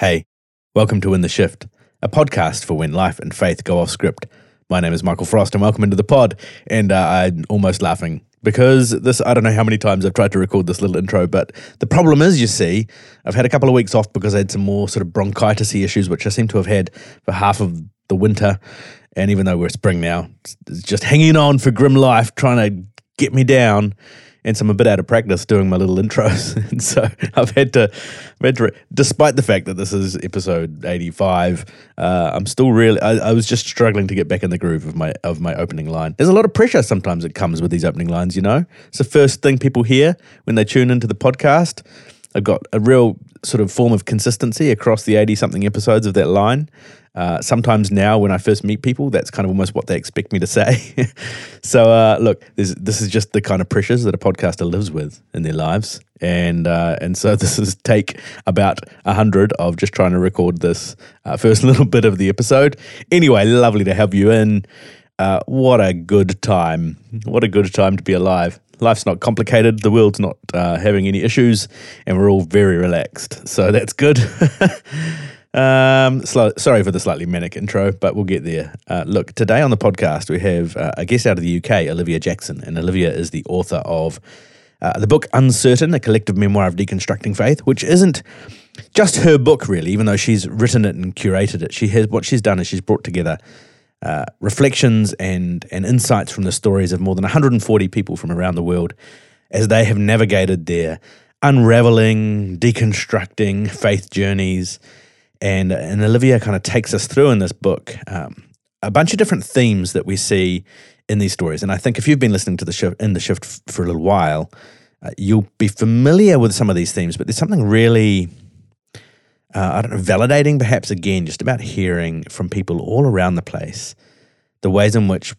Hey, welcome to In the Shift, a podcast for when life and faith go off script. My name is Michael Frost, and welcome into the pod. And uh, I'm almost laughing because this, I don't know how many times I've tried to record this little intro, but the problem is, you see, I've had a couple of weeks off because I had some more sort of bronchitis issues, which I seem to have had for half of the winter. And even though we're spring now, it's just hanging on for grim life, trying to get me down and so I'm a bit out of practice doing my little intros. and so I've had to, I've had to, despite the fact that this is episode 85, uh, I'm still really, I, I, was just struggling to get back in the groove of my of my opening line. There's a lot of pressure sometimes that comes with these opening lines, you know? It's the first thing people hear when they tune into the podcast. I've got a real sort of form of consistency across the 80 something episodes of that line. Uh, sometimes now, when I first meet people, that's kind of almost what they expect me to say. so, uh, look, this, this is just the kind of pressures that a podcaster lives with in their lives, and uh, and so this is take about hundred of just trying to record this uh, first little bit of the episode. Anyway, lovely to have you in. Uh, what a good time! What a good time to be alive life's not complicated, the world's not having any issues, and we're all very relaxed. So that's good. Um, sl- sorry for the slightly manic intro, but we'll get there. Uh, look, today on the podcast, we have uh, a guest out of the UK, Olivia Jackson. And Olivia is the author of uh, the book Uncertain, a collective memoir of deconstructing faith, which isn't just her book, really, even though she's written it and curated it. She has What she's done is she's brought together uh, reflections and, and insights from the stories of more than 140 people from around the world as they have navigated their unraveling, deconstructing faith journeys and and Olivia kind of takes us through in this book um, a bunch of different themes that we see in these stories. And I think if you've been listening to the shift in the shift f- for a little while, uh, you'll be familiar with some of these themes. But there's something really uh, I don't know, validating perhaps again, just about hearing from people all around the place the ways in which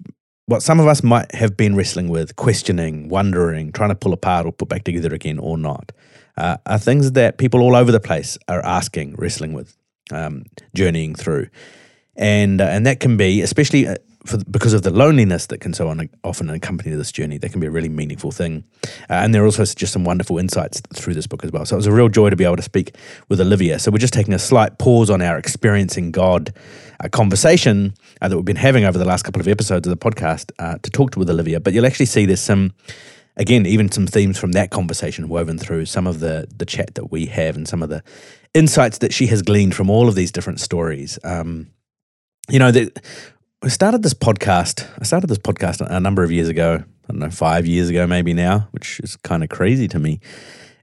what some of us might have been wrestling with, questioning, wondering, trying to pull apart or put back together again or not, uh, are things that people all over the place are asking, wrestling with um, journeying through, and uh, and that can be especially. Uh, for, because of the loneliness that can so on, often accompany this journey, that can be a really meaningful thing. Uh, and there are also just some wonderful insights through this book as well. So it was a real joy to be able to speak with Olivia. So we're just taking a slight pause on our experiencing God uh, conversation uh, that we've been having over the last couple of episodes of the podcast uh, to talk to with Olivia. But you'll actually see there's some again, even some themes from that conversation woven through some of the the chat that we have and some of the insights that she has gleaned from all of these different stories. Um, you know, that we started this podcast. I started this podcast a number of years ago. I don't know, five years ago, maybe now, which is kind of crazy to me.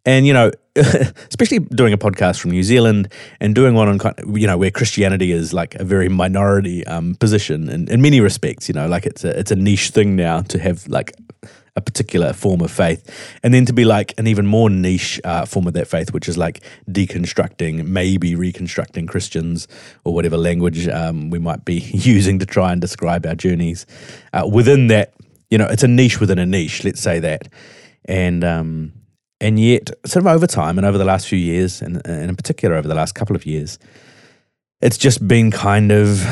And you know, especially doing a podcast from New Zealand and doing one on you know where Christianity is like a very minority um, position in, in many respects. You know, like it's a it's a niche thing now to have like a particular form of faith, and then to be like an even more niche uh, form of that faith, which is like deconstructing, maybe reconstructing Christians or whatever language um, we might be using to try and describe our journeys. Uh, within that, you know, it's a niche within a niche. Let's say that, and um, and yet, sort of over time and over the last few years, and, and in particular over the last couple of years, it's just been kind of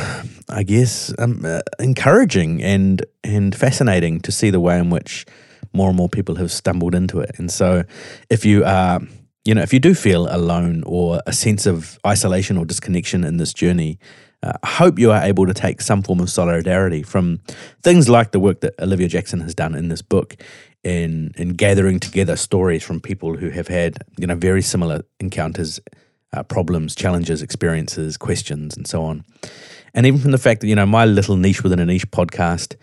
I guess, um, uh, encouraging and and fascinating to see the way in which more and more people have stumbled into it. And so, if you are, you know, if you do feel alone or a sense of isolation or disconnection in this journey, uh, I hope you are able to take some form of solidarity from things like the work that Olivia Jackson has done in this book in in gathering together stories from people who have had you know very similar encounters, uh, problems, challenges, experiences, questions, and so on. And even from the fact that, you know, my little niche within a niche podcast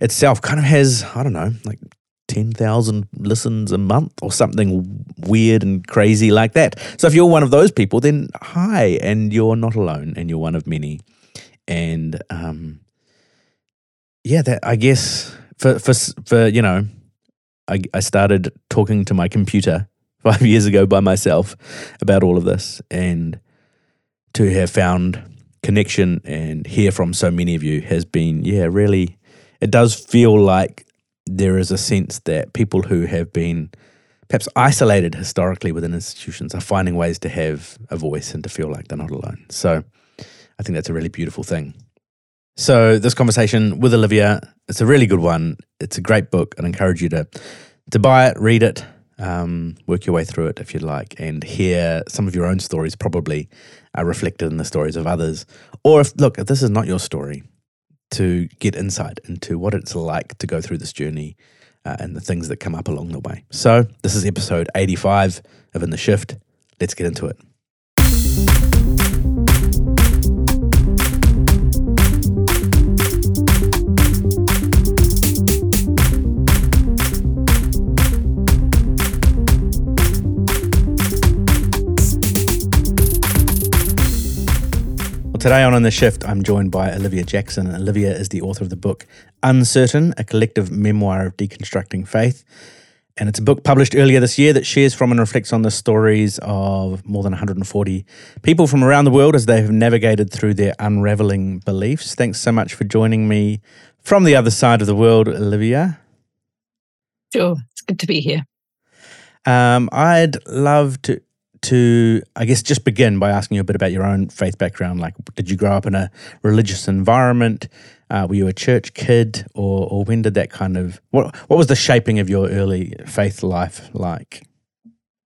itself kind of has, I don't know, like 10,000 listens a month or something weird and crazy like that. So if you're one of those people, then hi, and you're not alone and you're one of many. And um, yeah, that I guess for, for, for you know, I, I started talking to my computer five years ago by myself about all of this and to have found connection and hear from so many of you has been, yeah, really, it does feel like there is a sense that people who have been perhaps isolated historically within institutions are finding ways to have a voice and to feel like they're not alone. So I think that's a really beautiful thing. So this conversation with Olivia, it's a really good one. It's a great book. I'd encourage you to to buy it, read it, um, work your way through it if you'd like, and hear some of your own stories probably are reflected in the stories of others. Or if, look, if this is not your story, to get insight into what it's like to go through this journey uh, and the things that come up along the way. So, this is episode 85 of In the Shift. Let's get into it. Today on In the Shift, I'm joined by Olivia Jackson. Olivia is the author of the book Uncertain, a collective memoir of deconstructing faith. And it's a book published earlier this year that shares from and reflects on the stories of more than 140 people from around the world as they have navigated through their unraveling beliefs. Thanks so much for joining me from the other side of the world, Olivia. Sure, it's good to be here. Um, I'd love to to, I guess, just begin by asking you a bit about your own faith background. Like, did you grow up in a religious environment? Uh, were you a church kid, or or when did that kind of what what was the shaping of your early faith life like?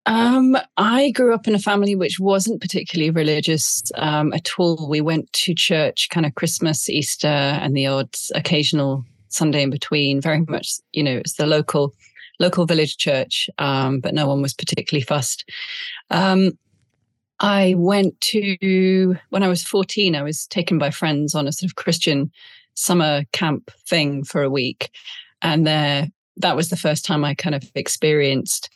Um, I grew up in a family which wasn't particularly religious um, at all. We went to church kind of Christmas, Easter, and the odd occasional Sunday in between. Very much, you know, it's the local local village church, um, but no one was particularly fussed. Um, I went to, when I was 14, I was taken by friends on a sort of Christian summer camp thing for a week. And there, that was the first time I kind of experienced,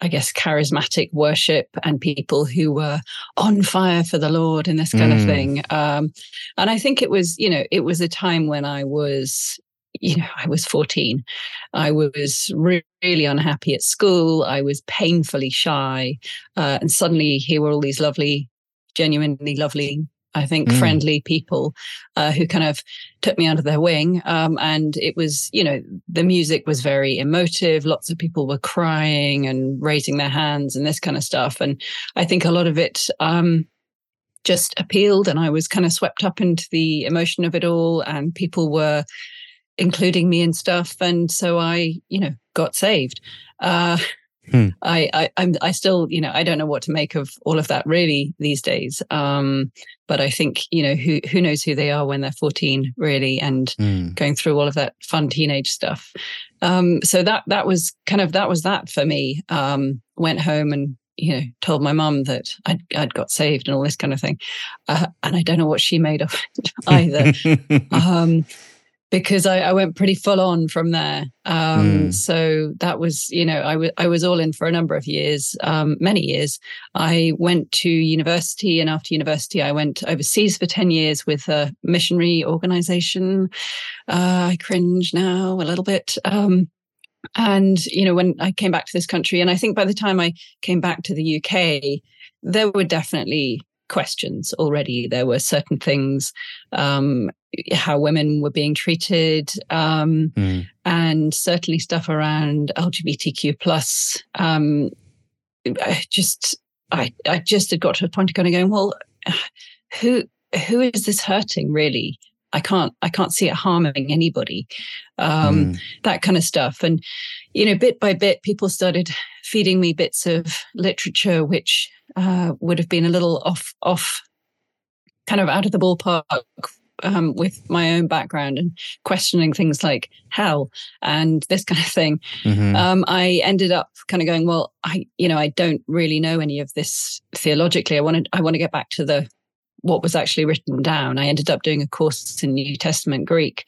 I guess, charismatic worship and people who were on fire for the Lord and this kind mm. of thing. Um, and I think it was, you know, it was a time when I was you know, I was 14. I was re- really unhappy at school. I was painfully shy. Uh, and suddenly here were all these lovely, genuinely lovely, I think, mm. friendly people uh, who kind of took me under their wing. Um, and it was, you know, the music was very emotive. Lots of people were crying and raising their hands and this kind of stuff. And I think a lot of it, um, just appealed and I was kind of swept up into the emotion of it all and people were including me and stuff. And so I, you know, got saved. Uh, hmm. I, I, I'm, I still, you know, I don't know what to make of all of that really these days. Um, but I think, you know, who, who knows who they are when they're 14 really and hmm. going through all of that fun teenage stuff. Um, so that, that was kind of, that was that for me. Um, went home and you know, told my mum that I'd, I'd got saved and all this kind of thing. Uh, and I don't know what she made of it either. um, because I, I, went pretty full on from there. Um, mm. So that was, you know, I, w- I was all in for a number of years, um, many years. I went to university, and after university, I went overseas for 10 years with a missionary organization. Uh, I cringe now a little bit. Um, and, you know, when I came back to this country, and I think by the time I came back to the UK, there were definitely questions already. There were certain things, um, how women were being treated, um, mm. and certainly stuff around LGBTQ plus. Um, I just, I, I just had got to a point of kind of going, well, who, who is this hurting really? I can't, I can't see it harming anybody. Um, mm. That kind of stuff, and you know, bit by bit, people started feeding me bits of literature which uh, would have been a little off off kind of out of the ballpark um, with my own background and questioning things like hell and this kind of thing. Mm-hmm. Um, I ended up kind of going, well, I, you know, I don't really know any of this theologically. I wanted, I want to get back to the what was actually written down. I ended up doing a course in New Testament Greek,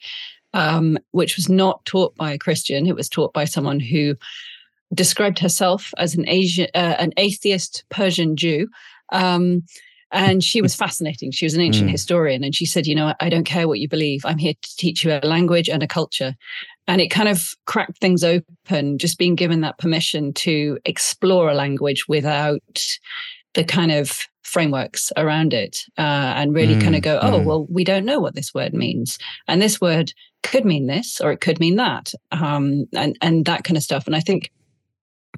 um, which was not taught by a Christian. It was taught by someone who described herself as an Asian, uh, an atheist Persian Jew. Um, and she was fascinating. She was an ancient mm. historian, and she said, "You know, I don't care what you believe. I'm here to teach you a language and a culture." And it kind of cracked things open, just being given that permission to explore a language without the kind of frameworks around it, uh, and really mm. kind of go, "Oh, mm. well, we don't know what this word means, and this word could mean this, or it could mean that," um, and and that kind of stuff. And I think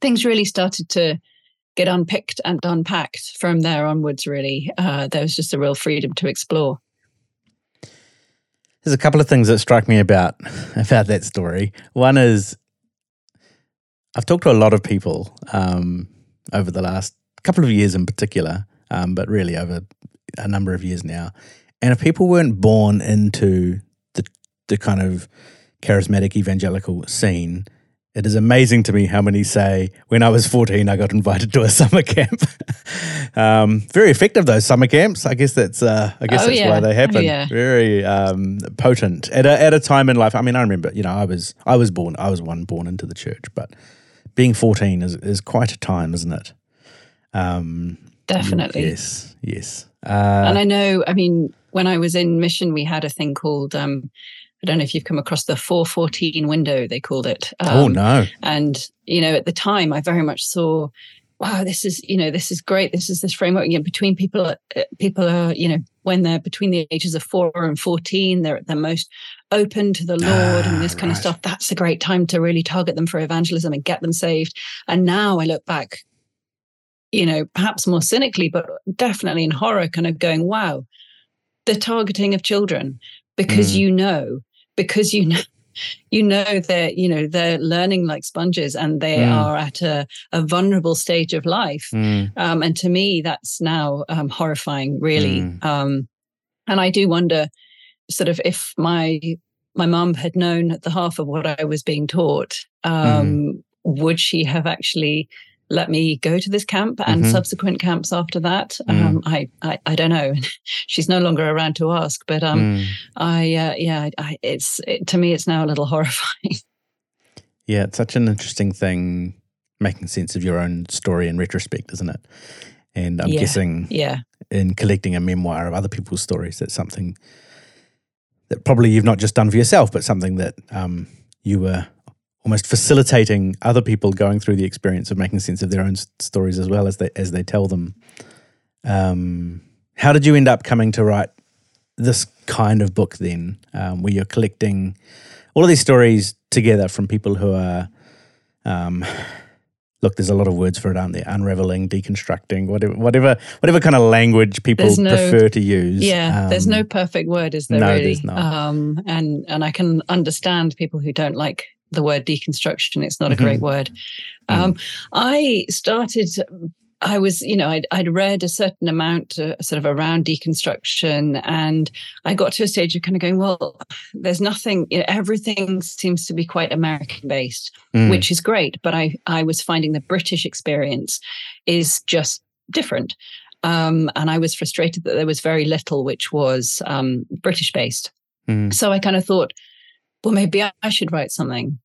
things really started to get unpicked and unpacked from there onwards, really. Uh, there was just a real freedom to explore. There's a couple of things that struck me about about that story. One is I've talked to a lot of people um, over the last couple of years in particular, um, but really over a number of years now. And if people weren't born into the the kind of charismatic evangelical scene, it is amazing to me how many say, when I was 14, I got invited to a summer camp. um, very effective, those summer camps. I guess that's, uh, I guess Oh, that's yeah. why they Oh, happen. yeah. Very um, potent at a, at a time in life. I mean, I remember, you know, I was, I was born, I was one born into the church, but being 14 is, is quite a time, isn't it? Um, Definitely. Yes, yes. Uh, and I know, I mean, when I was in mission, we had a thing called, um, I don't know if you've come across the 414 window, they called it. oh, Um, no. And, you know, at the time, I very much saw, wow, this is, you know, this is great. This is this framework. You know, between people, uh, people are, you know, when they're between the ages of four and 14, they're at their most open to the Lord and this Ah, kind of stuff. That's a great time to really target them for evangelism and get them saved. And now I look back, you know, perhaps more cynically, but definitely in horror, kind of going, wow, the targeting of children because Mm. you know, because you know, you know they're, you know, they're learning like sponges and they Mm. are at a, a vulnerable stage of life. Mm, Um, and to me, that's now um, horrifying, really. Mm. Um, and I do wonder, sort of, if my my mum had known the half of what I was being taught, um, would she have actually let me go to this camp and Mhm. subsequent camps after that? Mm. Um, I, I I don't know. She's no longer around to ask, but um, mm. I uh, yeah, I, I, it's it, to me, it's now a little horrifying. Yeah, it's such an interesting thing making sense of your own story in retrospect, isn't it? And I'm Yeah. guessing yeah, in collecting a memoir of other people's stories, that's something that probably you've not just done for yourself, but something that um, you were almost facilitating other people going through the experience of making sense of their own stories as well as they as they tell them. Um, how did you end up coming to write this kind of book then, um, where you're collecting all of these stories together from people who are, um, look, there's a lot of words for it, aren't there? Unraveling, deconstructing, whatever, whatever, whatever kind of language people no- prefer to use. yeah. there's Um, no perfect word, is there? no, really? there's not. Um, and and I can understand people who don't like the word deconstruction. It's not a Mhm. great word. Mm. Um, I started. I was, you know, I'd, I'd read a certain amount, uh, sort of around deconstruction, and I got to a stage of kind of going, well, there's nothing. You know, everything seems to be quite American based, Mm, which is great. But I, I was finding the British experience is just different. Um, and I was frustrated that there was very little which was um, British based. mm, So I kind of thought, well, maybe I, should write something.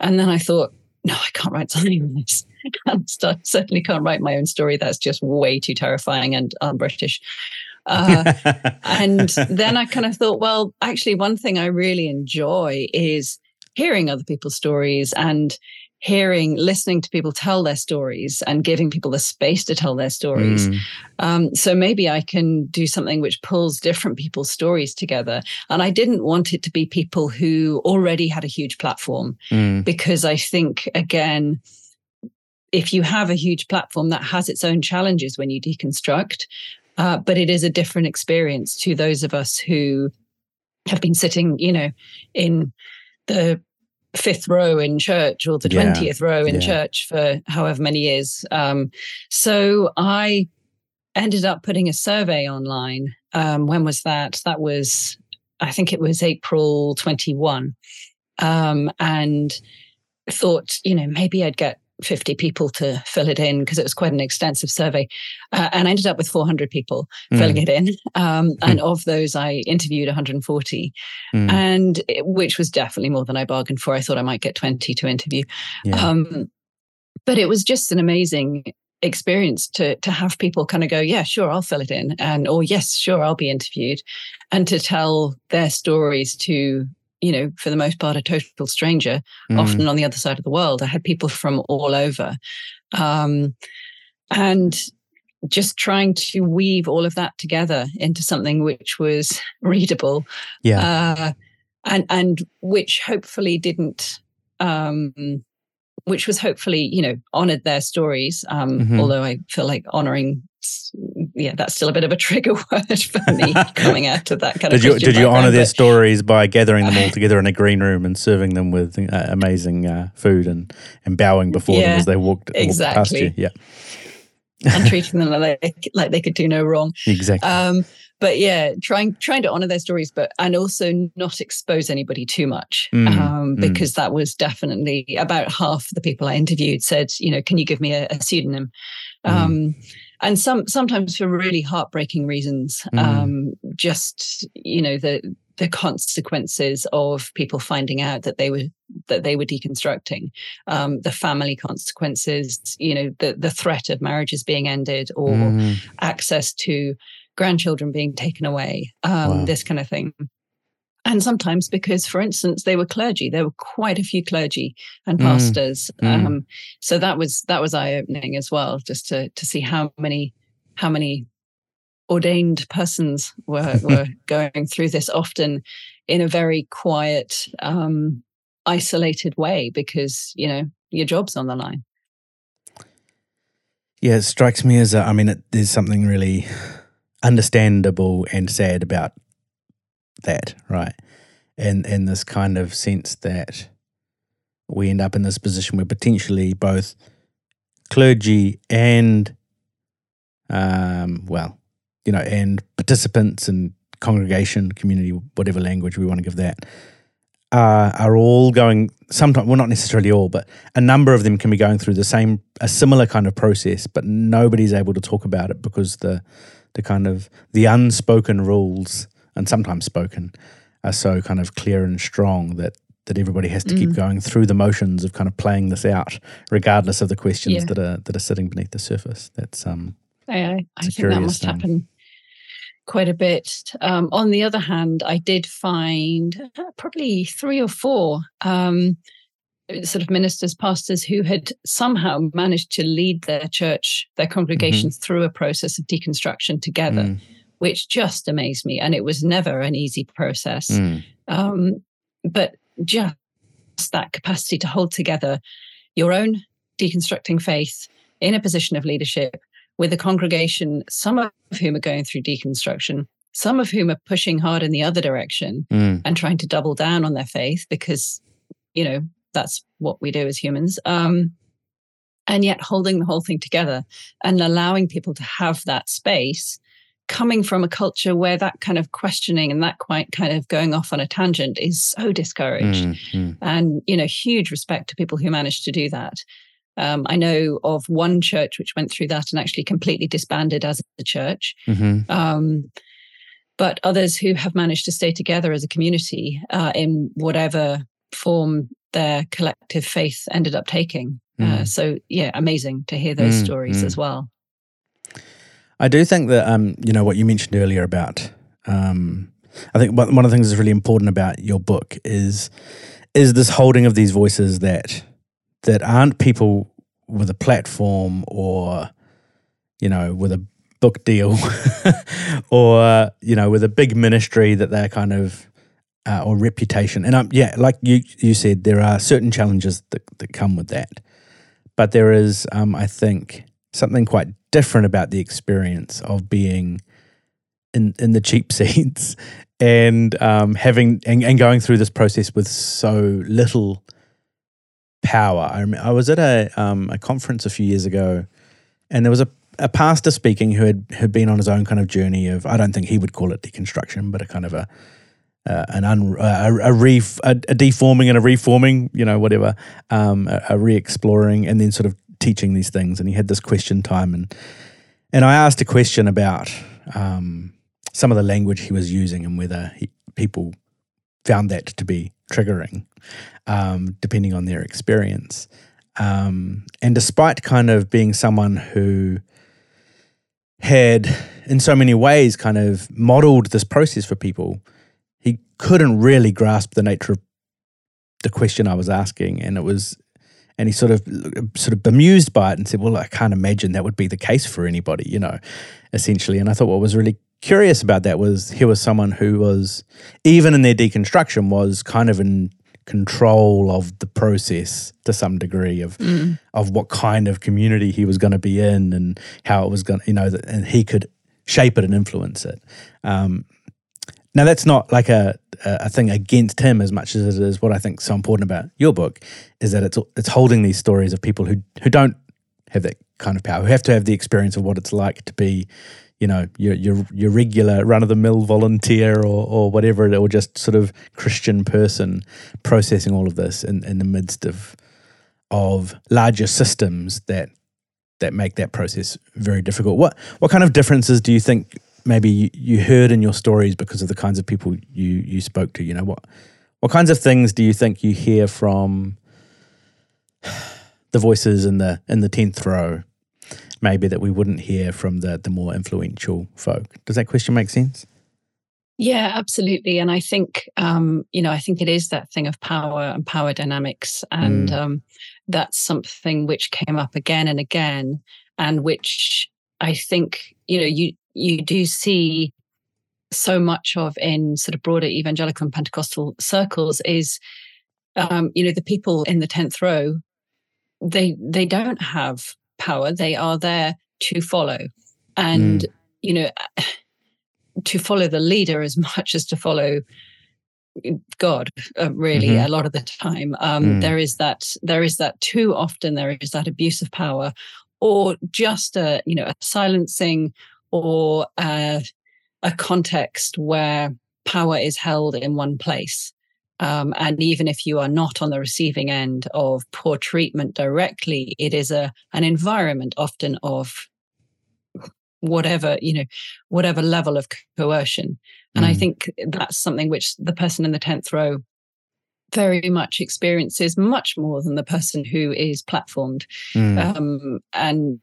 And then I thought, no, I can't write something on this. I can't start, certainly can't write my own story. That's just way too terrifying and un-British. Uh, and then I kind of thought, well, actually, one thing I really enjoy is hearing other people's stories and hearing, listening to people tell their stories and giving people the space to tell their stories. Mm, Um, so maybe I can do something which pulls different people's stories together. And I didn't want it to be people who already had a huge platform mm, because I think, again, if you have a huge platform that has its own challenges when you deconstruct, uh, but it is a different experience to those of us who have been sitting, you know, in the fifth row in church or the Yeah, 20th row in yeah. church for however many years. Um, so I ended up putting a survey online. Um, when was that? That was, I think it was April 21. Um, and thought, you know, maybe I'd get 50 people to fill it in because it was quite an extensive survey. Uh, and I ended up with 400 people filling mm, it in. Um, and of those, I interviewed 140, mm, and it- which was definitely more than I bargained for. I thought I might get 20 to interview. yeah. Um, but it was just an amazing experience to to have people kind of go, yeah, sure, I'll fill it in, and or yes, sure, I'll be interviewed, and to tell their stories to you know, for the most part, a total stranger, mm, often on the other side of the world. I had people from all over, um, and just trying to weave all of that together into something which was readable yeah. uh, and and which hopefully didn't um which was hopefully you know honored their stories um Mhm. although i feel like honoring that's yeah, that's still a bit of a trigger word for me coming out of that kind did of. You, did you honor their stories by gathering them all together in a green room and serving them with uh, amazing uh, food and, and bowing before Yeah, them as they walked, walked past exactly. you? Yeah, and treating them like like they could do no wrong. exactly. Um, but yeah, trying trying to honor their stories, but and also not expose anybody too much, Mm, um, mm. because that was definitely about half the people I interviewed said, you know, can you give me a, a pseudonym? Mm. Um, and some sometimes for really heartbreaking reasons, Mm. um, just you know the the consequences of people finding out that they were that they were deconstructing, um, the family consequences, you know, the the threat of marriages being ended or Mm. access to grandchildren being taken away, um, Wow. this kind of thing. And sometimes because, for instance, they were clergy. There were quite a few clergy and Mm, pastors. mm. Um, so that was that was eye opening as well, just to to see how many how many ordained persons were were going through this often in a very quiet, um, isolated way because you know your job's on the line. Yeah, it strikes me as a, I mean, it, there's something really understandable and sad about that, right? And and this kind of sense that we end up in this position where potentially both clergy and, um, well, you know, and participants and congregation, community, whatever language we want to give that, uh, are all going. Sometimes, well, not necessarily all, but a number of them can be going through the same, a similar kind of process, but nobody's able to talk about it because the, the kind of the unspoken rules and sometimes spoken are so kind of clear and strong that that everybody has to keep Mm. going through the motions of kind of playing this out, regardless of the questions Yeah. that are that are sitting beneath the surface. That's um, I, I, think that must thing. happen quite a bit. Um, on the other hand, I did find uh, probably three or four um, sort of ministers, pastors who had somehow managed to lead their church, their congregations through a process of deconstruction together, mm, which just amazed me. And it was never an easy process. mm, Um, but just that capacity to hold together your own deconstructing faith in a position of leadership with a congregation, some of whom are going through deconstruction, some of whom are pushing hard in the other direction mm, and trying to double down on their faith because, you know, that's what we do as humans. Um, and yet holding the whole thing together and allowing people to have that space coming from a culture where that kind of questioning and that quite kind of going off on a tangent is so discouraged. Mm, mm, and you know huge respect to people who managed to do that. Um, i know of one church which went through that and actually completely disbanded as a church. Mhm, um, but others who have managed to stay together as a community uh, in whatever form their collective faith ended up taking. Uh, Mm. so yeah amazing to hear those Mm, stories mm. as well I do think that um, you know what you mentioned earlier about. Um, I think one of the things that's really important about your book is is this holding of these voices that that aren't people with a platform or you know with a book deal or you know with a big ministry that they're kind of uh, or reputation and um, yeah like you you said there are certain challenges that, that come with that but there is um, I think something quite different about the experience of being in in the cheap seats and um, having and, and going through this process with so little power. I I was at a um, a conference a few years ago, and there was a a pastor speaking who had had been on his own kind of journey of I don't think he would call it deconstruction, but a kind of a uh, an un, a, a, ref, a, a deforming and a reforming, you know, whatever, um, a, a re-exploring, and then sort of teaching these things. And he had this question time, and and I asked a question about um, some of the language he was using and whether he, people found that to be triggering, um, depending on their experience. Um, and despite kind of being someone who had, in so many ways, kind of modeled this process for people, he couldn't really grasp the nature of the question I was asking, and it was, and he sort of sort of bemused by it and said, "Well, I can't imagine that would be the case for anybody," you know, essentially. And I thought what was really curious about that was here was someone who was even in their deconstruction was kind of in control of the process to some degree of Mm. of what kind of community he was going to be in and how it was going to, you know, and he could shape it and influence it. Um, now, that's not like a, a thing against him as much as it is what I think so important about your book is that it's it's holding these stories of people who who don't have that kind of power, who have to have the experience of what it's like to be, you know, your your your regular run of the mill volunteer or or whatever, or just sort of Christian person processing all of this in, in the midst of of larger systems that that make that process very difficult. What what kind of differences do you think maybe you, you heard in your stories because of the kinds of people you you spoke to? You know what what kinds of things do you think you hear from the voices in the in the tenth row, maybe that we wouldn't hear from the the more influential folk? Does that question make sense? Yeah, absolutely. And I think, um, you know, I think it is that thing of power and power dynamics. And Mm. um, that's something which came up again and again, and which I think, you know, you, you do see so much of in sort of broader evangelical and Pentecostal circles is, um, you know, the people in the 10th row, they, they don't have power. They are there to follow. And, you know, to follow the leader as much as to follow God, uh, really, Mhm. a lot of the time. Um, Mm. There is that. There is that too often. There is that abuse of power, or just a you know a silencing, or a, a context where power is held in one place. Um, and even if you are not on the receiving end of poor treatment directly, it is a an environment often of whatever you know whatever level of coercion and i Mm. think that's something which the person in the 10th row very much experiences much more than the person who is platformed Mm. um, and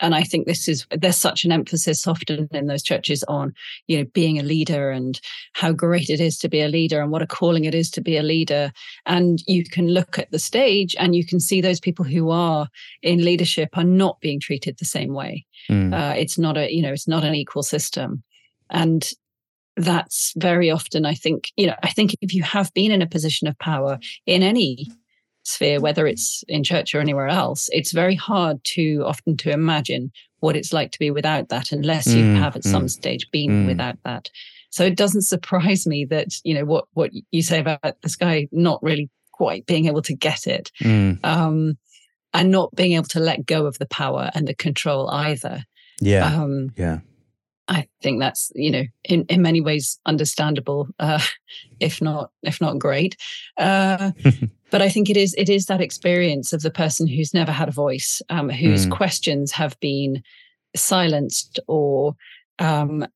and I think this is there's such an emphasis often in those churches on you know being a leader and how great it is to be a leader and what a calling it is to be a leader. And you can look at the stage and you can see those people who are in leadership are not being treated the same way. Mm. uh, it's not a you know it's not an equal system. And that's very often i think you know i think if you have been in a position of power in any sphere whether it's in church or anywhere else it's very hard to often to imagine what it's like to be without that unless you Mm, have at some mm, stage been mm. without that so it doesn't surprise me that you know what what you say about this guy not really quite being able to get it Mm. um and not being able to let go of the power and the control either Yeah. um yeah. I think that's you know in, in many ways understandable, uh, if not if not great. Uh, but I think it is it is that experience of the person who's never had a voice, um, whose Mm. questions have been silenced or um,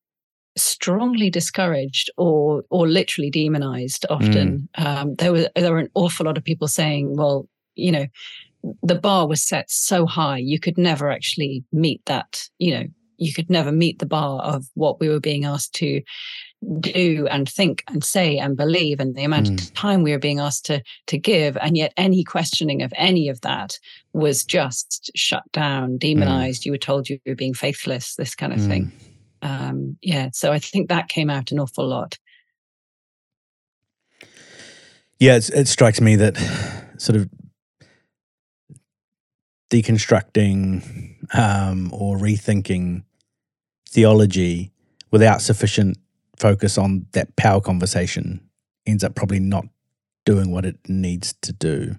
strongly discouraged or or literally demonized. Often um, there were there were an awful lot of people saying, well, you know. The bar was set so high, you could never actually meet that. You know, you could never meet the bar of what we were being asked to do and think and say and believe and the amount Mm. of time we were being asked to to give. And yet any questioning of any of that was just shut down demonized. You were told you were being faithless this kind of Mm. thing um yeah so i think that came out an awful lot. Yeah, it's, it strikes me that sort of deconstructing um, or rethinking theology without sufficient focus on that power conversation ends up probably not doing what it needs to do.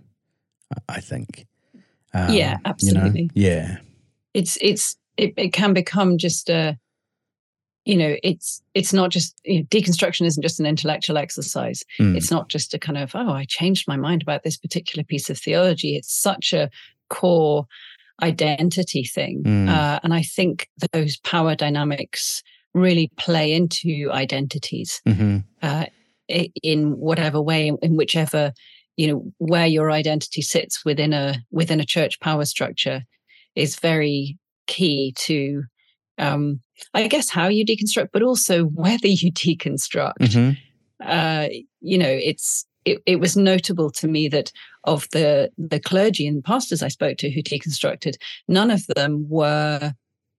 I- think. Um, Yeah, you know? absolutely. Yeah. it's it's it, it can become just a you know it's it's not just you know, deconstruction isn't just an intellectual exercise Mm. it's not just a kind of oh i changed my mind about this particular piece of theology it's such a core identity thing. Mm. uh, and i think those power dynamics really play into identities hmm uh, in whatever way in whichever you know where your identity sits within a within a church power structure is very key to um i guess how you deconstruct but also whether you deconstruct. Hmm uh you know it's it, it was notable to me that of the the clergy and pastors i spoke to who deconstructed none of them were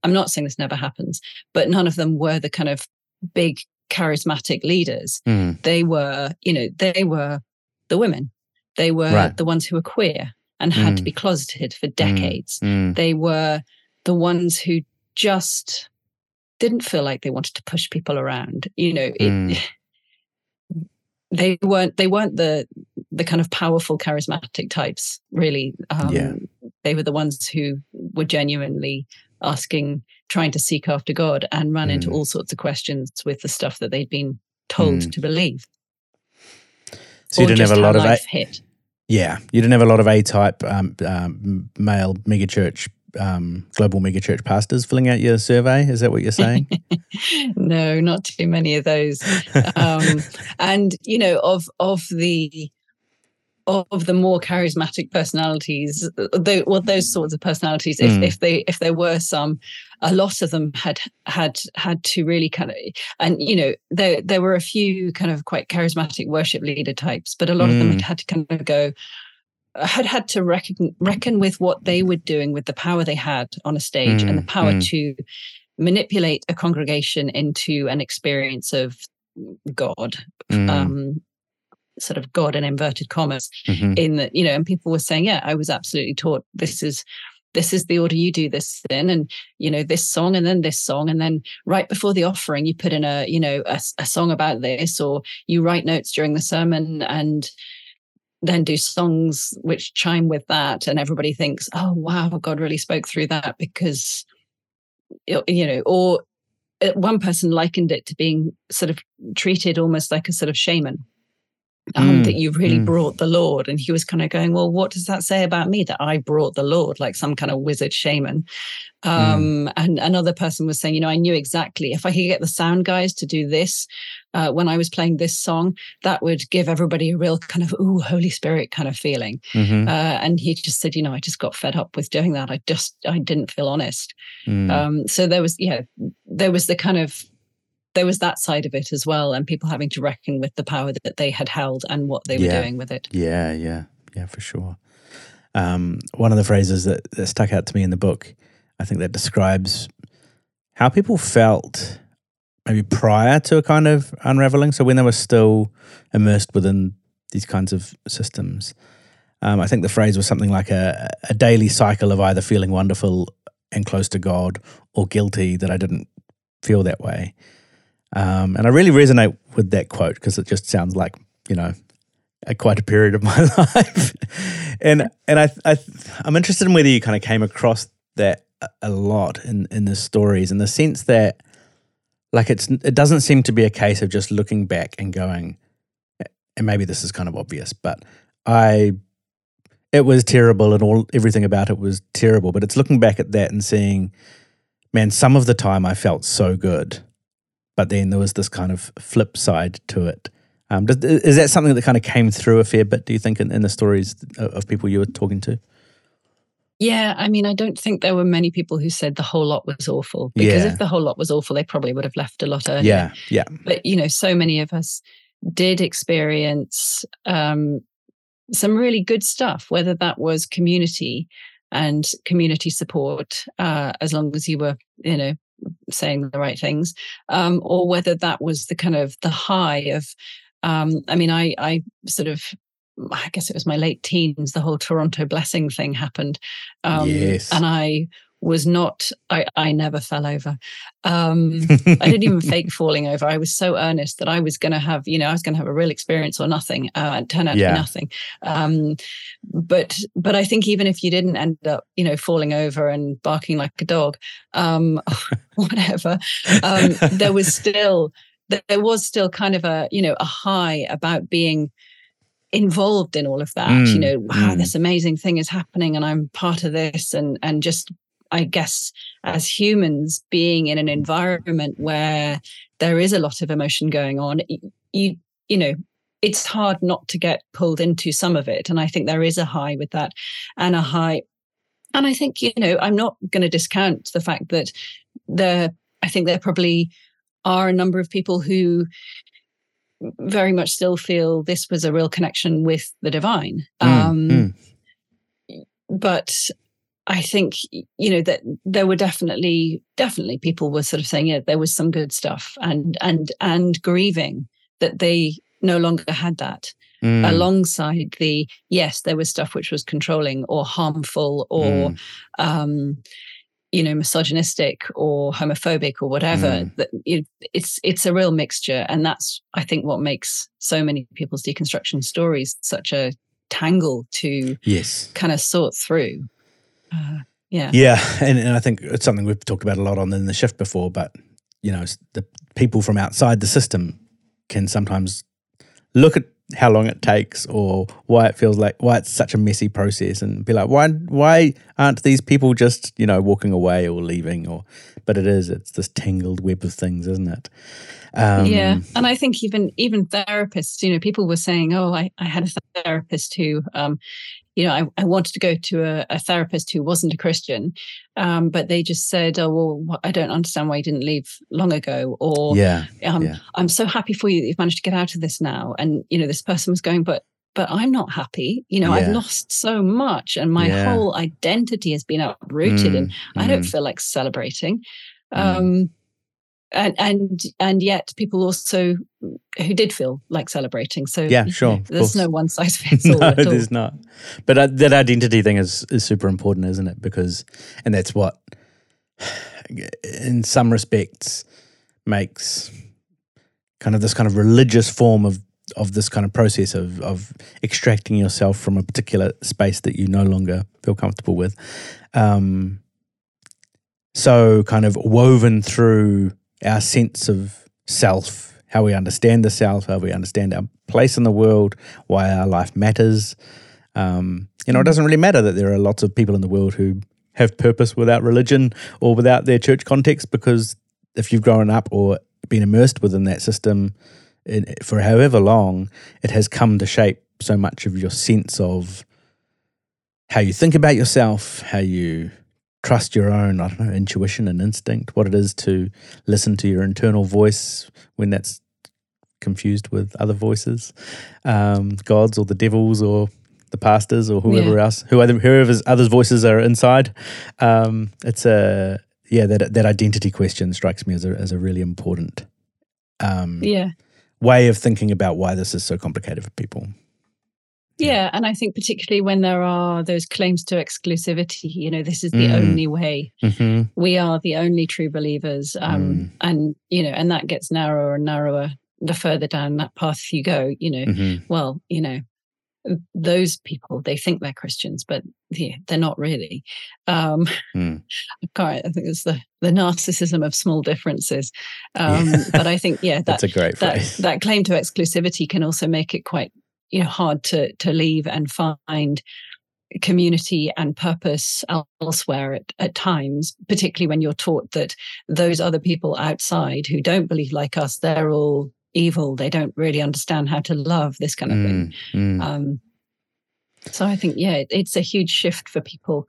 i'm not saying this never happens but none of them were the kind of big charismatic leaders Mm. they were you know they were the women They were Right. the ones who were queer and had Mm. to be closeted for decades. Mm. They were the ones who just didn't feel like they wanted to push people around. You know, it, Mm. They weren't they weren't the the kind of powerful charismatic types really um Yeah. they were the ones who were genuinely asking trying to seek after god and ran into Mm. all sorts of questions with the stuff that they'd been told Mm. to believe So you didn't have a lot of a, hit yeah, you didn't have a lot of A type um, um, male megachurch um, global megachurch pastors filling out your survey. Is that what you're saying? no not too many of those um and you know of of the of the more charismatic personalities though well those sorts of personalities if, Mm. if they if there were some a lot of them had had had to really kind of and you know there there were a few kind of quite charismatic worship leader types but a lot of them Mm. had had to kind of go had had to reckon reckon with what they were doing with the power they had on a stage and the Mm, power mm. to manipulate a congregation into an experience of God, Mm, um, sort of God in inverted commas. mhm. In that, you know, and people were saying, "Yeah, I was absolutely taught this is." This is the order you do this in, and you know this song, and then this song, and then right before the offering, you put in a you know a, a song about this, or you write notes during the sermon, and then do songs which chime with that, and everybody thinks, "Oh wow, God really spoke through that," because you know, or uh, one person likened it to being sort of treated almost like a sort of shaman. Um, Mm, that you really mm. brought the Lord. And he was kind of going, Well, what does that say about me that I brought the Lord, like some kind of wizard shaman? Um, and another person was saying, You know, I knew exactly if I could get the sound guys to do this uh, when I was playing this song, that would give everybody a real kind of, Ooh, Holy Spirit kind of feeling. Mhm. Uh, and he just said, You know, I just got fed up with doing that. I just, I didn't feel honest. Mm. Um, so there was, yeah, there was the kind of there was that side of it as well, and people having to reckon with the power that they had held and what they were doing with it. Yeah, yeah, yeah, for sure. Um, one of the phrases that, that stuck out to me in the book, I think that describes how people felt maybe prior to a kind of unraveling. So when they were still immersed within these kinds of systems. Um, I think the phrase was something like a, a daily cycle of either feeling wonderful and close to God or guilty that I didn't feel that way. Um, and I really resonate with that quote because it just sounds like, you know, a, quite a period of my life. and and I, I I'm interested in whether you kind of came across that a, lot in in the stories in the sense that like it's it doesn't seem to be a case of just looking back and going and maybe this is kind of obvious but I it was terrible and all everything about it was terrible but it's looking back at that and seeing man some of the time I felt so good but then there was this kind of flip side to it um, does, is that something that kind of came through a fair bit do you think in, in the stories of, people you were talking to Yeah, I mean, I don't think there were many people who said the whole lot was awful because Yeah. if the whole lot was awful, they probably would have left a lot earlier. yeah yeah But you know, so many of us did experience um, some really good stuff, whether that was community and community support, uh, as long as you were, you know, saying the right things, um, or whether that was the kind of the high of. Um, I mean, I I sort of. I guess it was my late teens. The whole Toronto blessing thing happened, um, Yes. and I was not. I I never fell over. Um, I didn't even fake falling over. I was so earnest that I was going to have, you know, I was going to have a real experience or nothing. Uh, it turned out Yeah. to be nothing. Um, but but I think even if you didn't end up, you know, falling over and barking like a dog, um, whatever, um, there was still there was still kind of a you know a high about being involved in all of that. you Mm, know, wow, mm. this amazing thing is happening, and I'm part of this, and and just I guess as humans being in an environment where there is a lot of emotion going on, you you know, it's hard not to get pulled into some of it. And I think there is a high with that and a high. And I think, you know, I'm not going to discount the fact that there, I think there probably are a number of people who very much still feel this was a real connection with the divine. Mm, Um, mm. but I think you know that there were definitely definitely people were sort of saying yeah there was some good stuff and and and grieving that they no longer had that mm. alongside the yes, there was stuff which was controlling or harmful or mm. um, you know misogynistic or homophobic or whatever mm. that it, it's it's a real mixture and that's i think what makes so many people's deconstruction stories such a tangle to yes kind of sort through uh, yeah. Yeah and, and i think it's something we've talked about a lot on in the shift before but you know the people from outside the system can sometimes look at how long it takes or why it feels like why it's such a messy process and be like why why aren't these people just you know walking away or leaving? Or but it is it's this tangled web of things isn't it? Um, yeah and i think even even therapists you know people were saying oh i, I had a therapist who um, you know, I, I wanted to go to a, a therapist who wasn't a Christian, um, but they just said, "Oh, well, I don't understand why you didn't leave long ago," or "Yeah, um, yeah. I'm so happy for you that you've managed to get out of this now." And you know, this person was going, "But but I'm not happy. You know, yeah. I've lost so much and my yeah. whole identity has been uprooted mm, and I don't mm. feel like celebrating. Mm. Um, and and and yet people also who did feel like celebrating. So yeah sure there's no one size fits all no there's not. But uh, that identity thing is is super important isn't it? Because and that's what in some respects makes kind of this kind of religious form of of this kind of process of of extracting yourself from a particular space that you no longer feel comfortable with um so kind of woven through our sense of self, how we understand the self, how we understand our place in the world, why our life matters. Um, you know, it doesn't really matter that there are lots of people in the world who have purpose without religion or without their church context, because if you've grown up or been immersed within that system in, for however long, it has come to shape so much of your sense of how you think about yourself, how you trust your own, I don't know, intuition and instinct, what it is to listen to your internal voice when that's confused with other voices, um, gods or the devils or the pastors or whoever yeah. else, whoever whoever's others' voices are inside. Um, it's a yeah that that identity question strikes me as a as a really important um, yeah way of thinking about why this is so complicated for people. Yeah, and I think particularly when there are those claims to exclusivity, you know, this is the mm. only way. Mm-hmm. We are the only true believers, um, mm. and you know, and that gets narrower and narrower the further down that path you go. You know, mm-hmm. well, you know, those people they think they're Christians, but yeah, they're not really. Um, mm. I, I think it's the the narcissism of small differences. Um, yeah. But I think yeah, that, that's a great that, that claim to exclusivity can also make it quite you know hard to to leave and find community and purpose elsewhere at, at times particularly when you're taught that those other people outside who don't believe like us they're all evil they don't really understand how to love this kind of mm, thing mm. Um, so i think yeah it, it's a huge shift for people.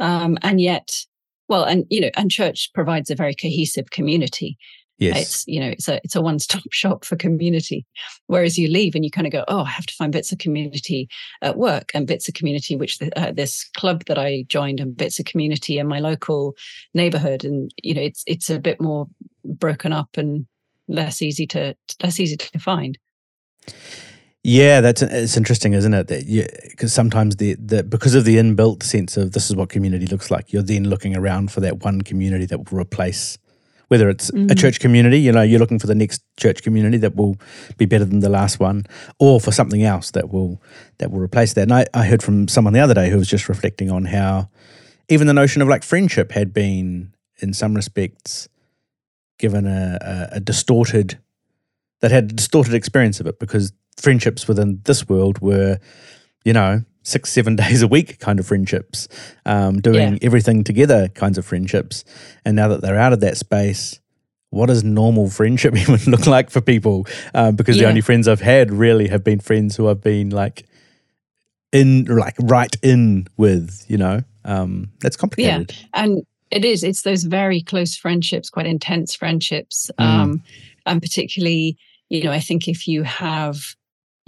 Um, and yet well and you know and church provides a very cohesive community Yes. It's, you know, it's a, it's a one stop shop for community. Whereas you leave and you kind of go, oh, I have to find bits of community at work and bits of community, which the, uh, this club that I joined and bits of community in my local neighborhood. And, you know, it's, it's a bit more broken up and less easy to, less easy to find. Yeah, that's it's interesting, isn't it? That because sometimes the, the because of the inbuilt sense of this is what community looks like, you're then looking around for that one community that will replace whether it's mm-hmm. a church community, you know, you're looking for the next church community that will be better than the last one, or for something else that will that will replace that. And I, I heard from someone the other day who was just reflecting on how even the notion of like friendship had been, in some respects, given a, a, a distorted that had a distorted experience of it because friendships within this world were, you know, six, seven days a week kind of friendships, um, doing yeah. everything together kinds of friendships. And now that they're out of that space, what does normal friendship even look like for people? Um, because yeah. the only friends I've had really have been friends who I've been like in, like right in with, you know, um, that's complicated. Yeah. And it is, it's those very close friendships, quite intense friendships. Mm. Um, and particularly, you know, I think if you have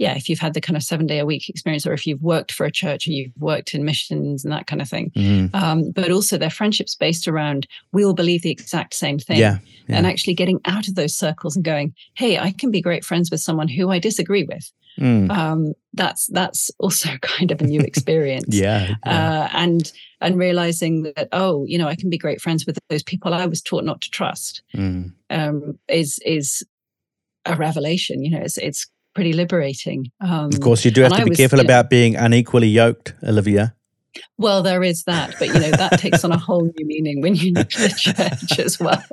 yeah, if you've had the kind of seven day a week experience, or if you've worked for a church or you've worked in missions and that kind of thing. Mm. Um, but also their friendships based around we all believe the exact same thing. Yeah, yeah. And actually getting out of those circles and going, hey, I can be great friends with someone who I disagree with. mm. um, that's that's also kind of a new experience. yeah, yeah. Uh, and and realizing that oh, you know, I can be great friends with those people I was taught not to trust mm. um, is is a revelation. You know, it's it's pretty liberating. Um, of course, you do have to be was, careful about know, being unequally yoked, Olivia. Well, there is that, but you know that takes on a whole new meaning when you leave the church as well.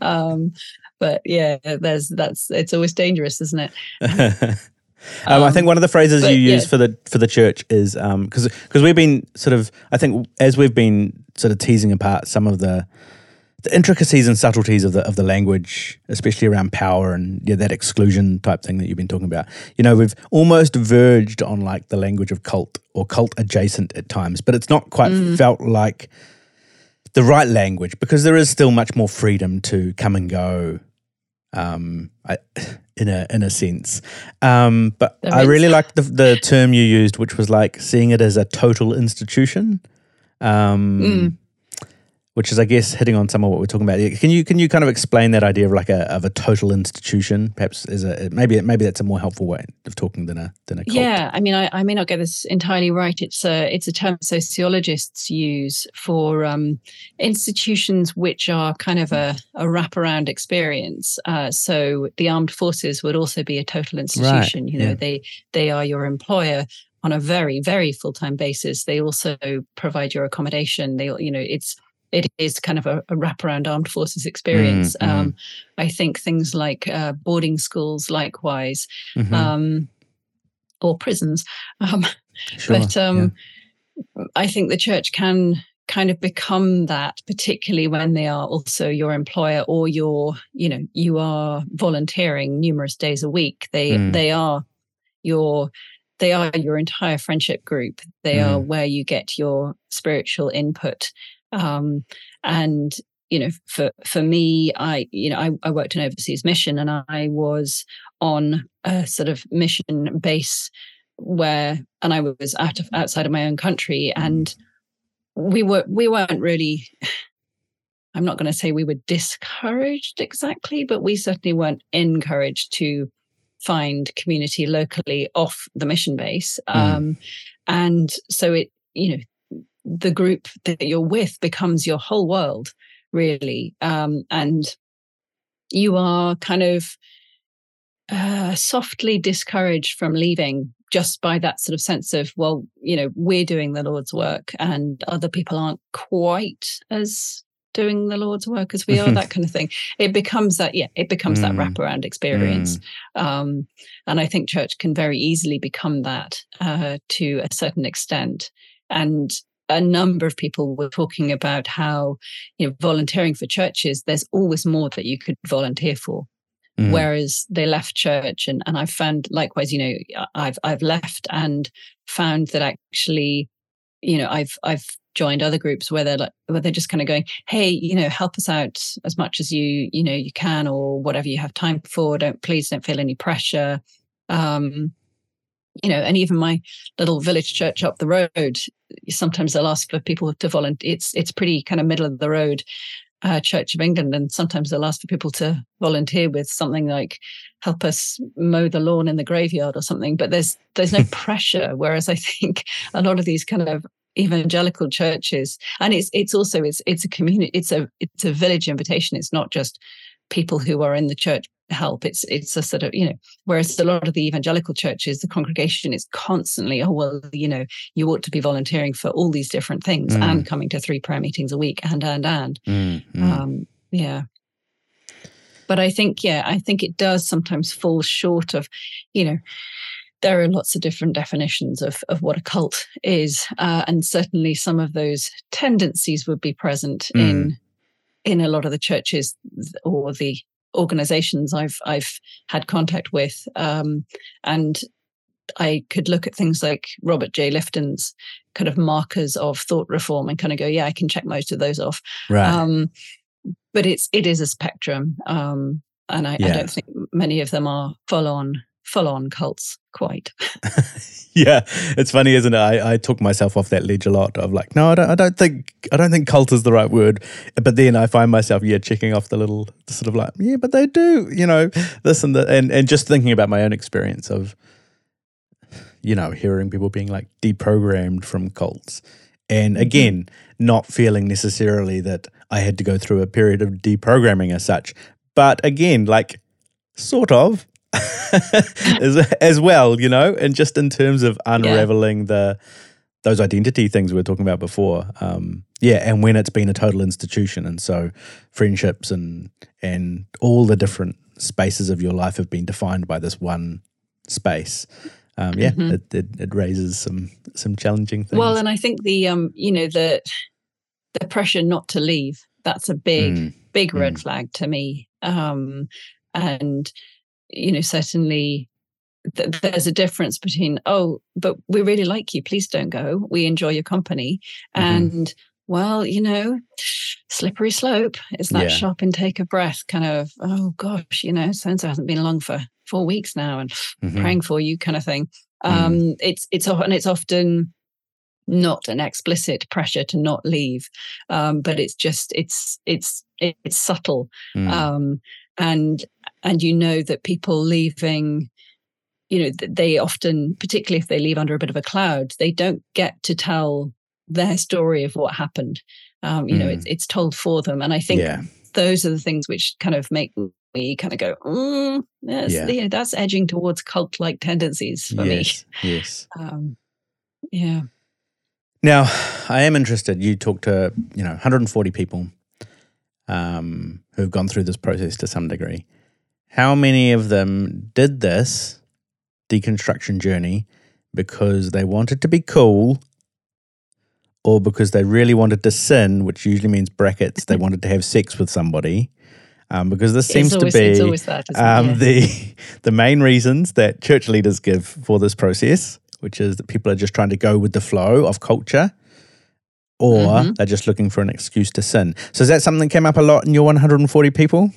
Um, but yeah, there's that's it's always dangerous, isn't it? Um, I think um, one of the phrases but, you use yeah. for the for the church is because um, because we've been sort of I think as we've been sort of teasing apart some of the the intricacies and subtleties of the of the language, especially around power and yeah, that exclusion type thing that you've been talking about. You know, we've almost verged on like the language of cult or cult adjacent at times, but it's not quite mm. felt like the right language because there is still much more freedom to come and go. Um, I, in a in a sense, um, but I really like the the term you used, which was like seeing it as a total institution. Um, mm which is, I guess, hitting on some of what we're talking about. Can you can you kind of explain that idea of like a of a total institution? Perhaps is a maybe maybe that's a more helpful way of talking than a than a cult. Yeah, I mean, I, I may not get this entirely right. It's a it's a term sociologists use for um, institutions which are kind of a, a wraparound experience. Uh, so the armed forces would also be a total institution. Right. You know, yeah. they they are your employer on a very very full time basis. They also provide your accommodation. They you know it's it is kind of a, a wraparound armed forces experience. Mm, um, I think things like uh, boarding schools, likewise, mm-hmm. um, or prisons. Um, sure, but um, yeah. I think the church can kind of become that, particularly when they are also your employer or your, you know, you are volunteering numerous days a week. They mm. they are your they are your entire friendship group. They mm. are where you get your spiritual input. Um, and you know, for for me, I you know I, I worked an overseas mission, and I was on a sort of mission base where, and I was out of outside of my own country, and we were we weren't really. I'm not going to say we were discouraged exactly, but we certainly weren't encouraged to find community locally off the mission base. Mm. Um, and so it, you know, the group that you're with becomes your whole world, really. Um, and you are kind of uh, softly discouraged from leaving just by that sort of sense of, well, you know, we're doing the Lord's work and other people aren't quite as doing the Lord's work as we are, that kind of thing. It becomes that, yeah, it becomes mm. that wraparound experience. Mm. Um, and I think church can very easily become that uh, to a certain extent. And a number of people were talking about how, you know, volunteering for churches, there's always more that you could volunteer for. Mm. Whereas they left church and, and I've found likewise, you know, I've I've left and found that actually, you know, I've I've joined other groups where they're like where they're just kind of going, hey, you know, help us out as much as you, you know, you can or whatever you have time for. Don't please don't feel any pressure. Um, you know, and even my little village church up the road, sometimes they'll ask for people to volunteer. It's it's pretty kind of middle of the road uh, Church of England, and sometimes they'll ask for people to volunteer with something like help us mow the lawn in the graveyard or something. But there's there's no pressure. Whereas I think a lot of these kind of evangelical churches, and it's it's also it's it's a community, it's a it's a village invitation. It's not just people who are in the church help. It's it's a sort of you know, whereas a lot of the evangelical churches, the congregation is constantly, oh well, you know, you ought to be volunteering for all these different things mm. and coming to three prayer meetings a week and and and mm, mm. Um, yeah. But I think yeah, I think it does sometimes fall short of, you know. There are lots of different definitions of, of what a cult is, uh, and certainly some of those tendencies would be present mm. in in a lot of the churches or the organizations I've I've had contact with, um, and I could look at things like Robert J. Lifton's kind of markers of thought reform and kind of go, yeah, I can check most of those off. Right. Um, but it's it is a spectrum, um, and I, yeah. I don't think many of them are full on full on cults quite. yeah, it's funny, isn't it? I, I took myself off that ledge a lot of like, no, I don't, I don't think I don't think cult is the right word. But then I find myself, yeah, checking off the little sort of like, yeah, but they do, you know, this and that, and and just thinking about my own experience of you know, hearing people being like deprogrammed from cults. And Mm-hmm. again, not feeling necessarily that I had to go through a period of deprogramming as such. But again, like sort of as, as well, you know, and just in terms of unraveling the those identity things we were talking about before. Um, yeah, and when it's been a total institution, and so friendships and and all the different spaces of your life have been defined by this one space. Um, yeah, Mhm. it, it it raises some some challenging things. Well, and I think the um, you know, the the pressure not to leave, that's a big, Mm, big red mm. flag to me. Um, and you know, certainly th- there's a difference between, oh, but we really like you, please don't go. We enjoy your company. Mhm. And well, you know, slippery slope is that Yeah. sharp intake of breath, kind of, oh gosh, you know, so and so hasn't been along for four weeks now and Mhm. praying for you kind of thing. Mm. Um, it's it's and it's often not an explicit pressure to not leave, um, but it's just it's it's it's subtle, Mm. um, and and you know that people leaving, you know, they often, particularly if they leave under a bit of a cloud, they don't get to tell their story of what happened. Um, you know, Mm. it's it's told for them, and I think yeah, those are the things which kind of make me kind of go, mm, that's, Yeah. you know, that's edging towards cult like tendencies for yes, yes. Um, yeah. Now, I am interested. You talked to you know 140 people um, who have gone through this process to some degree. How many of them did this deconstruction journey because they wanted to be cool, or because they really wanted to sin, which usually means brackets they wanted to have sex with somebody? Um, because this seems always, to be that, um, it? the the main reasons that church leaders give for this process, which is that people are just trying to go with the flow of culture, or Mhm. they're just looking for an excuse to sin. So is that something that came up a lot in your 140 people?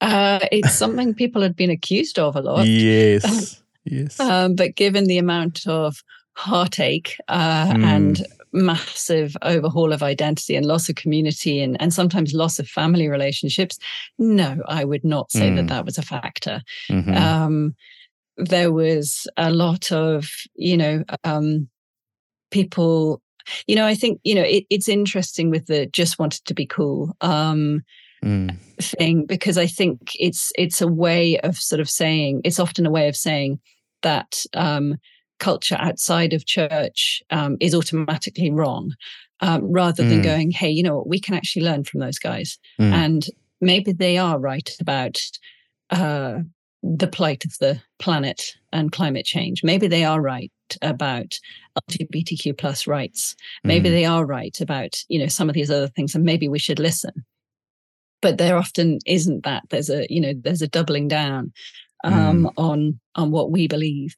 Uh, it's something people had been accused of a lot. Yes, yes. Um, but given the amount of heartache uh, Hmm. and massive overhaul of identity and loss of community and, and sometimes loss of family relationships, no, I would not say Hmm. that that was a factor. Mhm. um, there was a lot of you know um, people you know i think you know it, it's interesting with the just wanted to be cool um, Mm, thing because i think it's it's a way of sort of saying it's often a way of saying that um, culture outside of church um, is automatically wrong um, rather than Mm. going hey you know what we can actually learn from those guys mm, and maybe they are right about uh, the plight of the planet and climate change. Maybe they are right about LGBTQ plus rights. Maybe mm, they are right about you know some of these other things, and maybe we should listen. But there often isn't that. There's a you know there's a doubling down um, on on what we believe,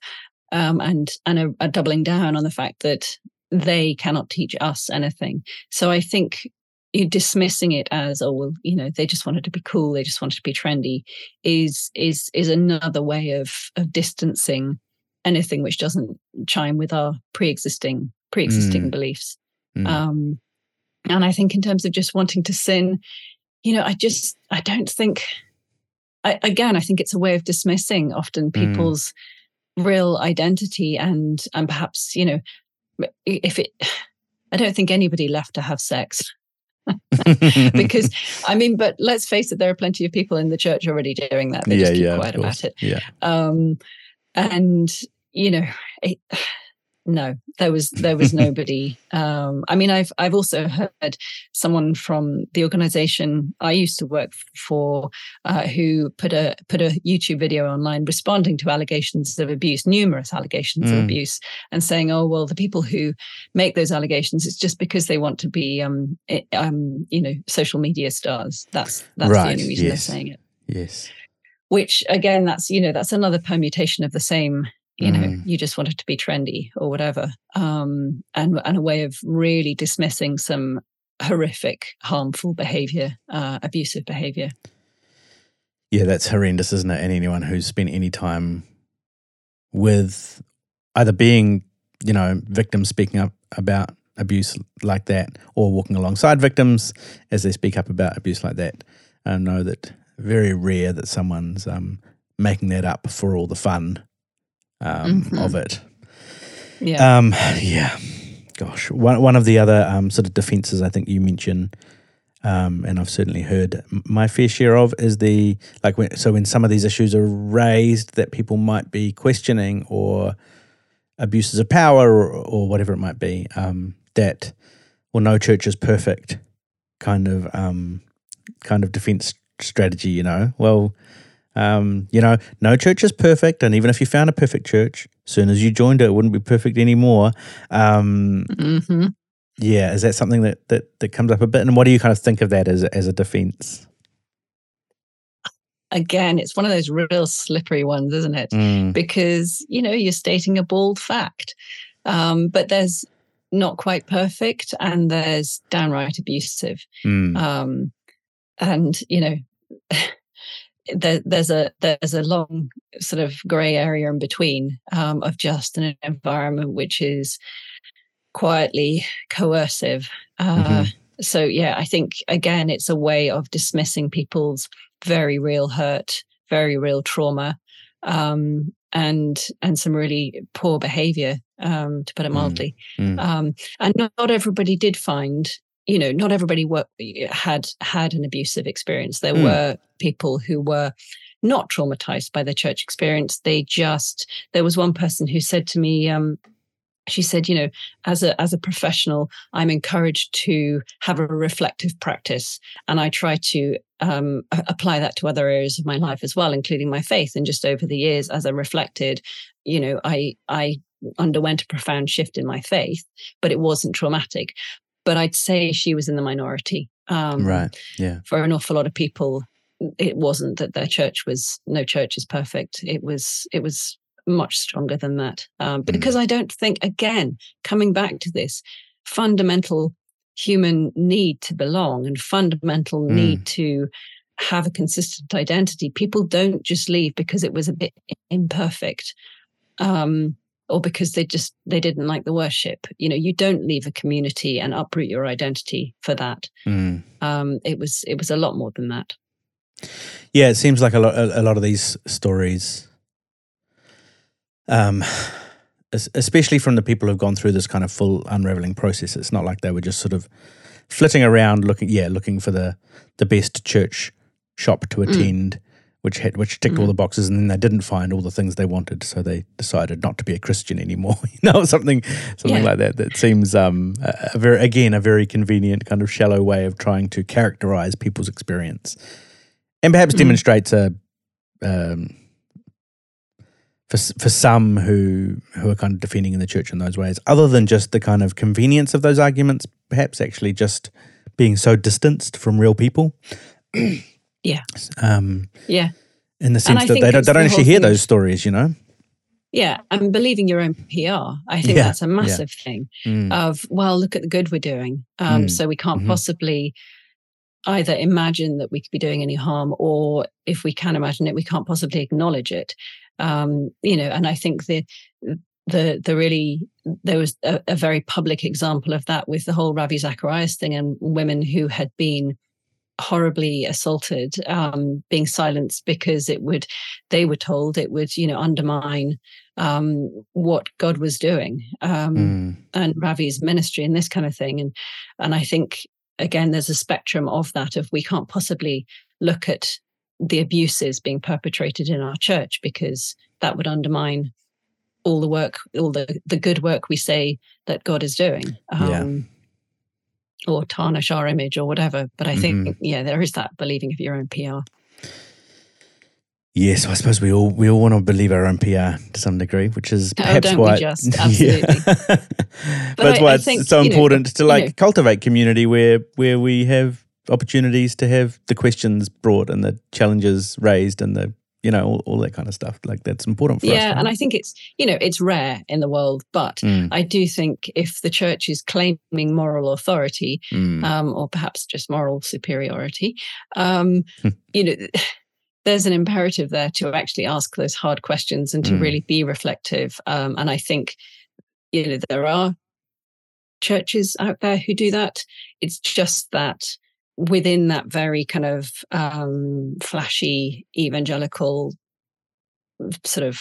um, and and a, a doubling down on the fact that they cannot teach us anything. So I think you dismissing it as oh well you know they just wanted to be cool they just wanted to be trendy is is is another way of of distancing anything which doesn't chime with our pre-existing pre-existing Mm. beliefs mm. um and i think in terms of just wanting to sin you know i just i don't think I, again i think it's a way of dismissing often Mm. people's real identity and and perhaps you know if it i don't think anybody left to have sex because I mean, but let's face it, there are plenty of people in the church already doing that. They yeah, just keep yeah, quiet about it. Yeah, Um, and you know, it, no, there was there was nobody. um, I mean, I've I've also heard someone from the organisation I used to work for uh, who put a put a YouTube video online responding to allegations of abuse, numerous allegations of Mm. abuse, and saying, "Oh well, the people who make those allegations, it's just because they want to be, um, i- um, you know, social media stars. That's that's Right, the only reason yes. they're saying it." yes. which again that's you know that's another permutation of the same you know Mm. you just wanted to be trendy or whatever um and and a way of really dismissing some horrific harmful behavior uh abusive behavior Yeah, that's horrendous, isn't it? And anyone who's spent any time with either being, you know, victims speaking up about abuse like that or walking alongside victims as they speak up about abuse like that, uh, know that very rare that someone's um, making that up for all the fun um, mm-hmm. of it. Yeah. Um, yeah. Gosh, one one of the other um, sort of defences I think you mentioned, um, and I've certainly heard my fair share of, is the like when, so when some of these issues are raised that people might be questioning or abuses of power or, or whatever it might be, um, that well, no church is perfect, kind of um, kind of defence strategy. You know, well, um, you know, no church is perfect, and even if you found a perfect church, soon as you joined it, it wouldn't be perfect anymore. Um, mm-hmm. Yeah, is that something that, that that comes up a bit? And what do you kind of think of that as as a defense? Again, it's one of those real slippery ones, isn't it? Mm. Because you know you're stating a bald fact, um, but there's not quite perfect, and there's downright abusive, mm. um, and you know. There, there's a there's a long sort of grey area in between um, of just an environment which is quietly coercive. Uh, mm-hmm. So yeah, I think again it's a way of dismissing people's very real hurt, very real trauma, um, and and some really poor behaviour, um, to put it mm, mildly. Mm. Um, and not, not everybody did find you know, not everybody were, had had an abusive experience. There mm. were people who were not traumatized by the church experience. They just there was one person who said to me, um, she said, you know, as a as a professional, I'm encouraged to have a reflective practice, and I try to um, apply that to other areas of my life as well, including my faith. And just over the years, as I reflected, you know, I I underwent a profound shift in my faith, but it wasn't traumatic but I'd say she was in the minority. Um, right. Yeah. For an awful lot of people, it wasn't that their church was no church is perfect. It was it was much stronger than that. Um, mm. because I don't think again coming back to this fundamental human need to belong and fundamental mm. need to have a consistent identity. People don't just leave because it was a bit imperfect. Um, or because they just they didn't like the worship you know you don't leave a community and uproot your identity for that mm. um, it was it was a lot more than that yeah it seems like a lot a, lot of these stories um especially from the people who've gone through this kind of full unraveling process it's not like they were just sort of flitting around looking yeah looking for the the best church shop to mm. attend mm which had which ticked mm-hmm. all the boxes, and then they didn't find all the things they wanted, so they decided not to be a Christian anymore. you know, something something yeah. like that. That seems um, a, a, very again a very convenient kind of shallow way of trying to characterize people's experience, and perhaps mm-hmm. demonstrates a. Um, for, for some who who are kind of defending in the church in those ways, other than just the kind of convenience of those arguments, perhaps actually just being so distanced from real people. Yeah. Um, yeah. In the sense that they don't, they don't actually hear those stories, you know? Yeah. And believing your own PR. I think yeah. that's a massive yeah. thing mm. of, well, look at the good we're doing. Um, mm. So we can't mm-hmm. possibly either imagine that we could be doing any harm or if we can imagine it, we can't possibly acknowledge it. Um, you know, and I think the, the the really there was a, a, very public example of that with the whole Ravi Zacharias thing and women who had been horribly assaulted, um, being silenced because it would, they were told it would, you know, undermine um, what God was doing um, mm. and Ravi's ministry and this kind of thing. And and I think again, there's a spectrum of that. Of we can't possibly look at the abuses being perpetrated in our church because that would undermine all the work, all the the good work we say that God is doing. yeah um, or tarnish our image or whatever. But I think, mm-hmm. yeah, there is that believing of your own PR. Yes, I suppose we all we all want to believe our own PR to some degree, which is oh, perhaps oh, why just absolutely. but, that's why I it's think, so important know, to like you know, cultivate community where where we have opportunities to have the questions brought and the challenges raised and the you know all, all that kind of stuff like that's important for yeah, us yeah and i think it's you know it's rare in the world but mm. i do think if the church is claiming moral authority mm. um, or perhaps just moral superiority um, hmm. you know there's an imperative there to actually ask those hard questions and to mm. really be reflective um, and i think you know there are churches out there who do that it's just that within that very kind of um, flashy evangelical sort of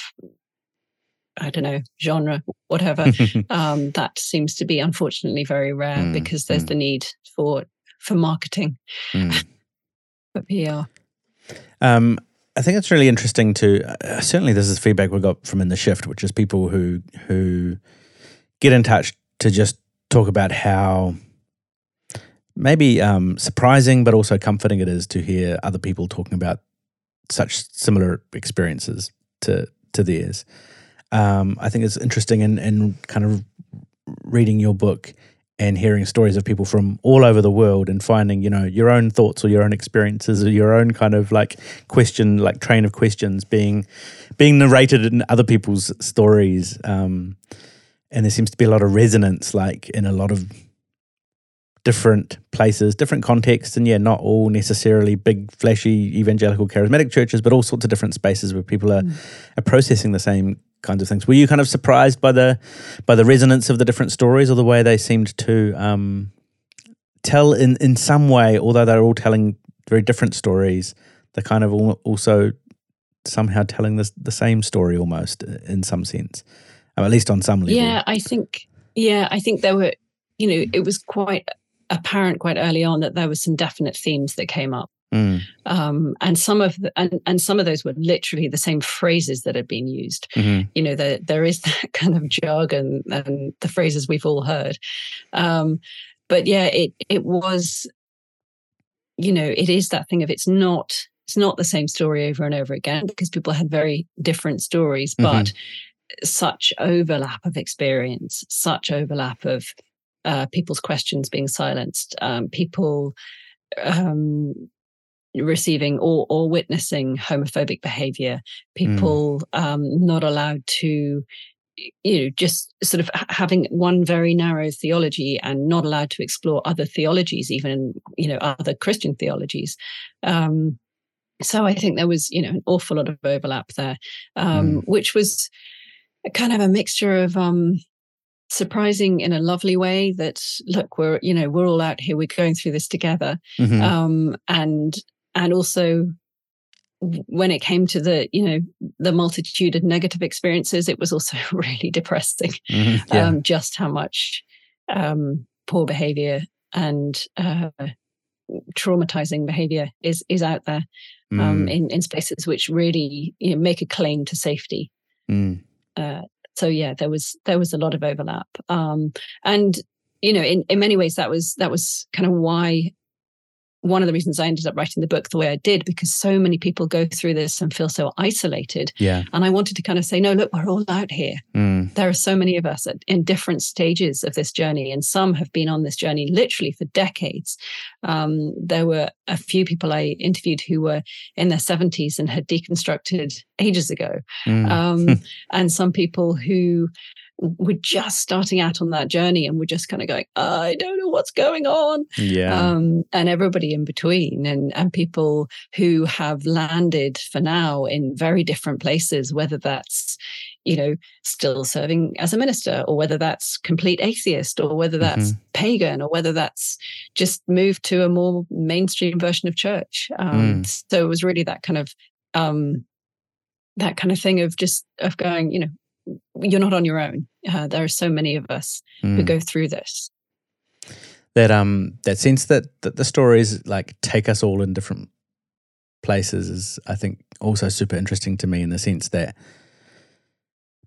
I don't know, genre, whatever. um, that seems to be unfortunately very rare mm, because there's mm. the need for for marketing, mm. for PR. Um, I think it's really interesting to uh, certainly this is feedback we got from in the shift, which is people who who get in touch to just talk about how maybe um, surprising but also comforting it is to hear other people talking about such similar experiences to to theirs. Um, I think it's interesting in, in kind of reading your book and hearing stories of people from all over the world and finding you know your own thoughts or your own experiences or your own kind of like question like train of questions being being narrated in other people's stories um, and there seems to be a lot of resonance like in a lot of different places different contexts and yeah not all necessarily big flashy evangelical charismatic churches but all sorts of different spaces where people are, mm. are processing the same kinds of things. Were you kind of surprised by the by the resonance of the different stories, or the way they seemed to um, tell in in some way, although they're all telling very different stories, they're kind of also somehow telling the the same story almost in some sense, um, at least on some level. Yeah, I think. Yeah, I think there were. You know, it was quite apparent quite early on that there were some definite themes that came up. Mm. Um, and some of the, and, and some of those were literally the same phrases that had been used. Mm-hmm. You know, there there is that kind of jargon and the phrases we've all heard. Um, but yeah, it it was, you know, it is that thing of it's not it's not the same story over and over again because people had very different stories, mm-hmm. but such overlap of experience, such overlap of uh, people's questions being silenced, um, people um, receiving or or witnessing homophobic behavior, hmm. people mm. um, not allowed to you know just sort of having one very narrow theology and not allowed to explore other theologies even you know other christian theologies um so i think there was you know an awful lot of overlap there um mm. which was kind of a mixture of um surprising in a lovely way that look we're you know we're all out here we're going through this together mm-hmm. um and and also when it came to the you know the multitude of negative experiences it was also really depressing mm-hmm, yeah. um, just how much um, poor behavior and uh, traumatizing behavior is is out there um, mm. in in spaces which really you know, make a claim to safety mm. uh, so yeah there was there was a lot of overlap. Um, and you know in, in many ways that was that was kind of why one of the reasons I ended up writing the book the way I did because so many people go through this and feel so isolated. Yeah. And I wanted to kind of say, no, look, we're all out here. Mm. There are so many of us at, in different stages of this journey, and some have been on this journey literally for decades. Um, there were a few people I interviewed who were in their 70s and had deconstructed ages ago. Mm. Um, and some people who we're just starting out on that journey and we're just kind of going, I don't know what's going on. Yeah. Um, and everybody in between and, and people who have landed for now in very different places, whether that's, you know, still serving as a minister or whether that's complete atheist or whether that's mm-hmm. pagan or whether that's just moved to a more mainstream version of church. Um, mm. So it was really that kind of, um, that kind of thing of just of going, you know, you're not on your own. Uh, there are so many of us mm. who hmm. go through this. That um that sense that that the stories like take us all in different places is I think also super interesting to me in the sense that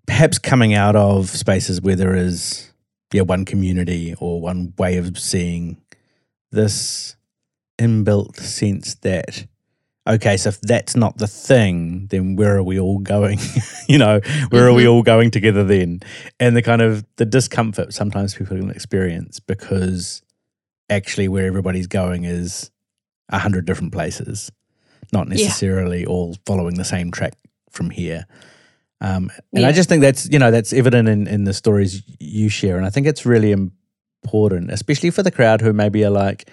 perhaps coming out of spaces where there is yeah one community or one way of seeing this inbuilt sense that okay, so if that's not the thing, then where are we all going? you know, where mm-hmm. are we mm-hmm. all going together then? And the kind of the discomfort sometimes people can experience because actually where everybody's going is a hundred different places, not necessarily yeah. all following the same track from here. Um, and yeah. I just think that's you know that's evident in, in the stories you share, and I think it's really important, especially for the crowd who maybe are like,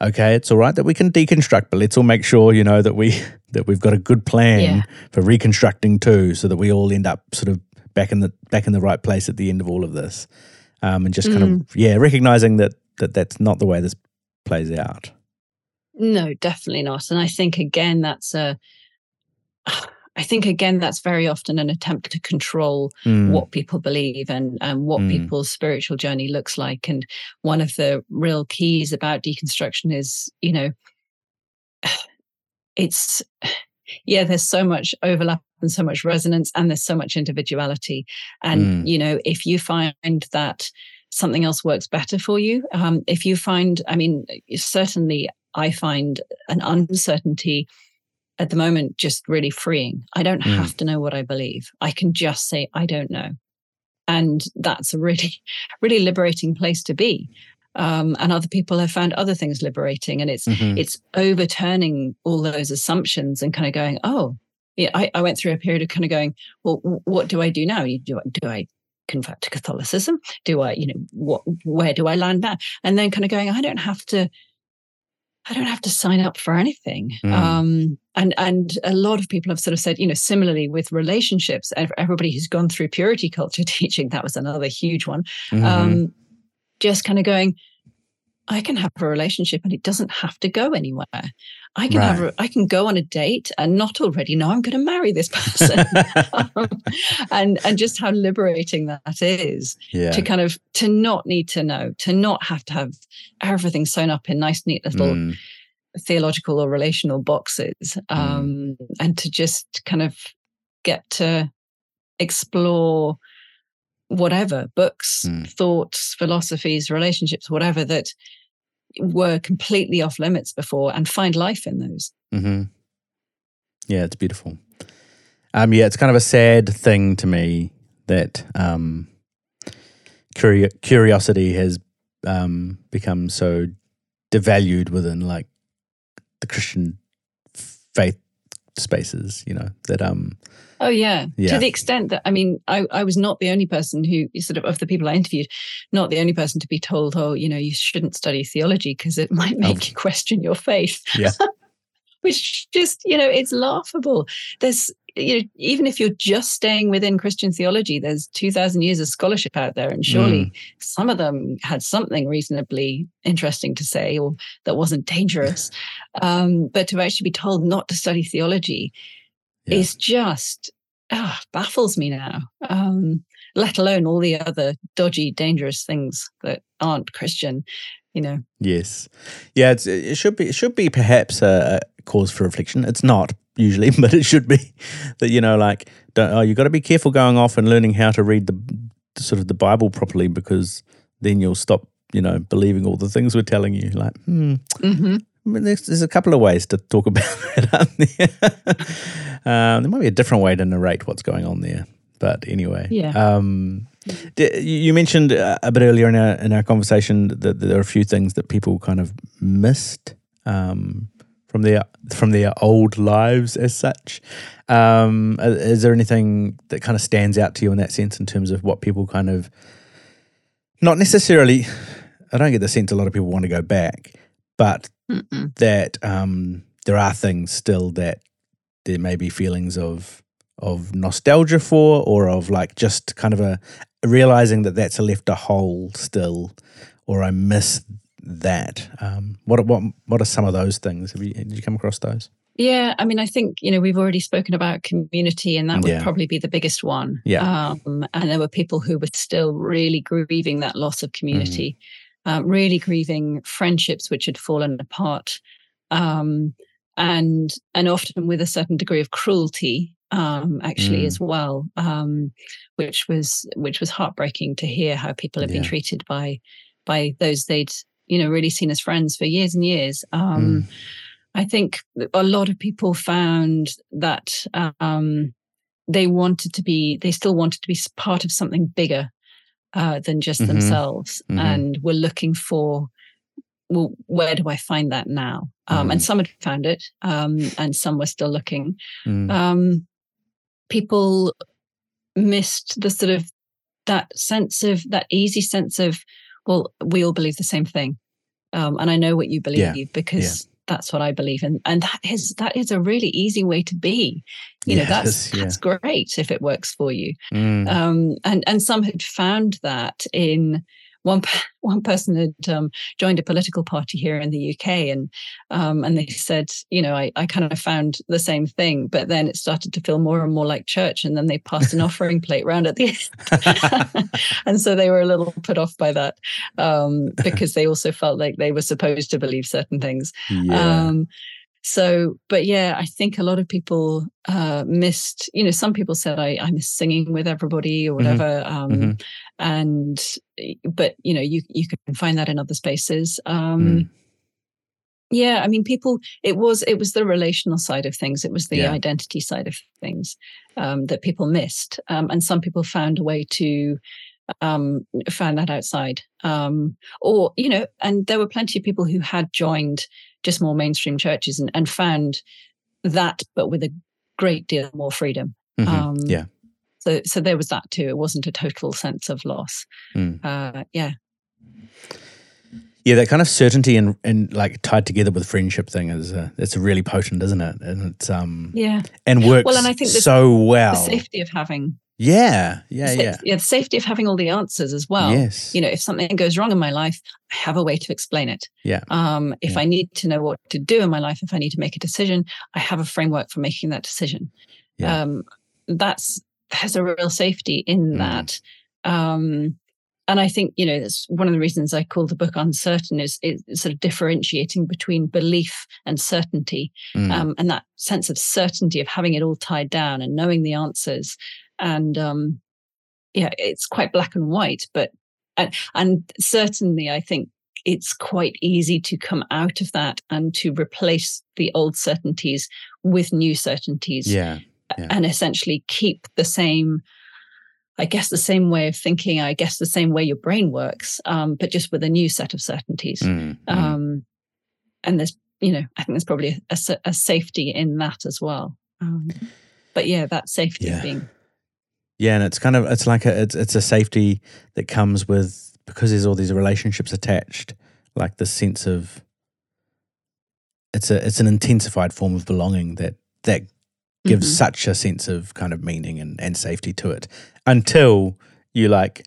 okay, it's all right that we can deconstruct, but let's all make sure, you know, that we that we've got a good plan yeah. for reconstructing too, so that we all end up sort of back in the back in the right place at the end of all of this, um, and just mm. kind of mm. yeah, recognizing that that that's not the way this plays out. No, definitely not. And I think again, that's a. I think again that's very often an attempt to control Mm. what people believe and and what Mm. people's spiritual journey looks like. And one of the real keys about deconstruction is, you know, it's yeah, there's so much overlap and so much resonance, and there's so much individuality. And Mm. you know, if you find that something else works better for you, um, if you find, I mean, certainly I find an uncertainty at the moment just really freeing. I don't Mm. have to know what I believe. I can just say I don't know, and that's a really, really liberating place to be. Um, and other people have found other things liberating, and it's Mhm. it's overturning all those assumptions and kind of going, oh, yeah. I, I went through a period of kind of going, well, what do I do now? Do do I convert to Catholicism? Do I, you know, what where do I land now? And then kind of going, I don't have to. I don't have to sign up for anything. Mm. Um, and and a lot of people have sort of said, you know, similarly with relationships, everybody who's gone through purity culture teaching, that was another huge one Mhm. um, just kind of going i can have a relationship and it doesn't have to go anywhere i can have a, i can go on a date and not already know i'm going to marry this person Um, and and just how liberating that is yeah. to kind of to not need to know to not have to have everything sewn up in nice neat little Mm. Theological or relational boxes um, and to just kind of get to explore whatever books Mm. thoughts philosophies relationships whatever that were completely off limits before and find life in those hmm Yeah, it's beautiful. Um, yeah, it's kind of a sad thing to me that um, curi- curiosity has um, become so devalued within like the Christian faith spaces. You know that um, oh yeah. Yeah. to the extent that i mean I, I was not the only person who sort of of the people i interviewed not the only person to be told oh you know you shouldn't study theology because it might make Oh. you question your faith Yeah. which just you know it's laughable there's you know even if you're just staying within christian theology there's 2000 years of scholarship out there and surely Mm. some of them had something reasonably interesting to say or that wasn't dangerous um, but to actually be told not to study theology Yeah. is just ah, baffles me now um, let alone all the other dodgy dangerous things that aren't christian you know Yes, yeah. It's, it should be. It should be perhaps a cause for reflection. It's not usually, but it should be that you know, like, don't, oh, you got to be careful going off and learning how to read the, sort of the Bible properly because then you'll stop, you know, believing all the things we're telling you. Like, hmm, hmm I mean, there's, there's a couple of ways to talk about that, aren't there? um, there might be a different way to narrate what's going on there. But anyway, Yeah. Um, you you mentioned uh, a bit earlier in our in our conversation that there are a few things that people kind of missed um, from their from their old lives as such. Um, is there anything that kind of stands out to you in that sense in terms of what people kind of not necessarily? I don't get the sense a lot of people want to go back, but Mm-mm. that um, there are things still that there may be feelings of of nostalgia for, or of like just kind of a realizing that that's left a hole still, or I miss that. Um, what what what are some of those things? Have you did you come across those? Yeah, I mean, I think you know we've already spoken about community, and that would Yeah. probably be the biggest one. Yeah. um, and there were people who were still really grieving that loss of community, um, really grieving friendships which had fallen apart, um, and and often with a certain degree of cruelty, um, actually Mm. as well, um, which was which was heartbreaking to hear how people have been treated by by those they'd you know really seen as friends for years and years. Um, Mm. I think a lot of people found that um, they wanted to be, they still wanted to be part of something bigger uh, than just Mhm. themselves, Mhm. and were looking for, well, where do I find that now? Um, And Mhm. some had found it, um, and some were still looking. Mm. Um, people missed the sort of that sense of that easy sense of, well, we all believe the same thing, um, and I know what you believe Yeah. because that's what I believe in, and that is that is a really easy way to be. You Yeah, know, that's yeah. that's great if it works for you. Mm. Um, and and some had found that in one one person had um, joined a political party here in the UK, and um, and they said, you know, I, I kind of found the same thing, but then it started to feel more and more like church, and then they passed an offering plate round at the end, and so they were a little put off by that um, because they also felt like they were supposed to believe certain things. Yeah. So but yeah i think a lot of people uh missed you know some people said i i miss singing with everybody or Mm-hmm. whatever um Mhm. and but you know you you can find that in other spaces um Mm. yeah i mean people it was it was the relational side of things it was the Yeah. identity side of things um that people missed um and some people found a way to um find that outside um or you know and there were plenty of people who had joined just more mainstream churches and, and found that but with a great deal more freedom Mhm. um yeah. so so there was that too it wasn't a total sense of loss Mm. uh yeah Yeah, that kind of certainty and, and like tied together with friendship thing is uh, it's really potent, isn't it? And it's um yeah and works Well, and I think the- so well. the safety of having yeah, yeah, yeah. yeah the safety of having all the answers as well yes. you know if something goes wrong in my life i have a way to explain it Yeah. um if Yeah. i need to know what to do in my life if i need to make a decision i have a framework for making that decision Yeah. um that's there's a real safety in Mm. that um and I think you know that's one of the reasons I call the book uncertain is, is sort of differentiating between belief and certainty, Mm. um, and that sense of certainty of having it all tied down and knowing the answers, and um, yeah, it's quite black and white. But and, and certainly, I think it's quite easy to come out of that and to replace the old certainties with new certainties, yeah. yeah. and essentially keep the same. I guess the same way of thinking, I guess the same way your brain works, um, but just with a new set of certainties. Mm, mm. Um, and there's, you know, I think there's probably a, sa- a safety in that as well. Um, but yeah, that safety Yeah. being, Yeah, and it's kind of it's like a it's it's a safety that comes with because there's all these relationships attached, like the sense of it's a it's an intensified form of belonging that that gives Mhm. such a sense of kind of meaning and, and safety to it until you like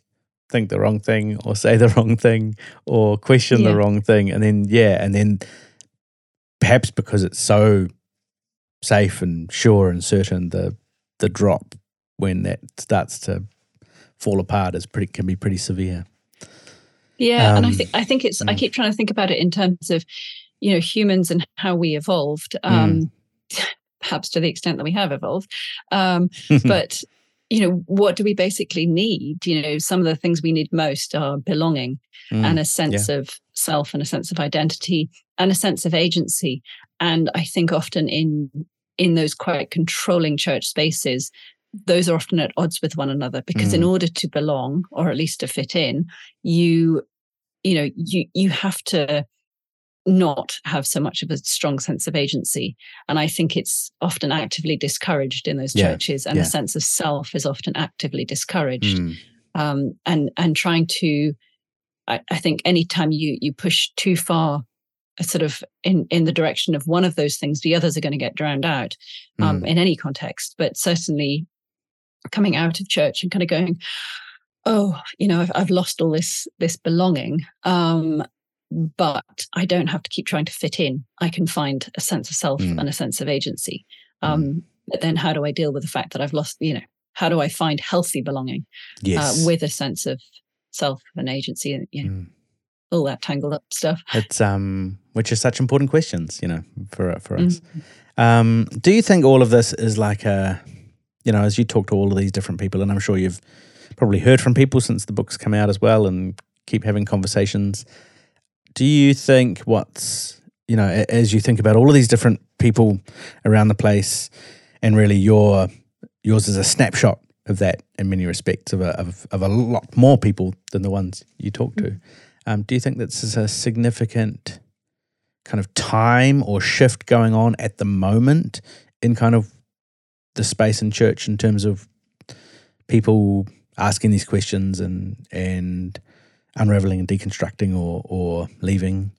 think the wrong thing or say the wrong thing or question Yeah. the wrong thing and then yeah and then perhaps because it's so safe and sure and certain the the drop when that starts to fall apart is pretty can be pretty severe yeah. and I Um, think, I think it's, I mm. keep trying to think about it in terms of, you know, humans and how we evolved, Mm. um, perhaps to the extent that we have evolved. Um, but you know what do we basically need you know some of the things we need most are belonging Mm, and a sense of self and a sense of identity and a sense of agency and i think often in in those quite controlling church spaces those are often at odds with one another because in Mm. order to belong or at least to fit in you you know you you have to not have so much of a strong sense of agency. And i think it's often actively discouraged in those Yeah, churches and yeah. a sense of self is often actively discouraged. Mm, um, and and trying to I, I think anytime you you push too far uh, sort of in in the direction of one of those things the others are going to get drowned out um, mm, in any context. But certainly coming out of church and kind of going oh you know i've, I've lost all this this belonging um, but i don't have to keep trying to fit in i can find a sense of self Mm. and a sense of agency um, but then how do i deal with the fact that i've lost you know how do i find healthy belonging yes uh, with a sense of self and agency and you know, Mm. all that tangled up stuff. it's um which are such important questions you know for for us Mm. Um, do you think all of this is like a, you know, as you talk to all of these different people, and I'm sure you've probably heard from people since the book's come out as well, and keep having conversations. Do you think what's, you know, as you think about all of these different people around the place, and really your yours is a snapshot of that in many respects of a of, of a lot more people than the ones you talk to. Um, do you think this is a significant kind of time or shift going on at the moment in kind of the space in church in terms of people asking these questions and and unraveling and deconstructing or or leaving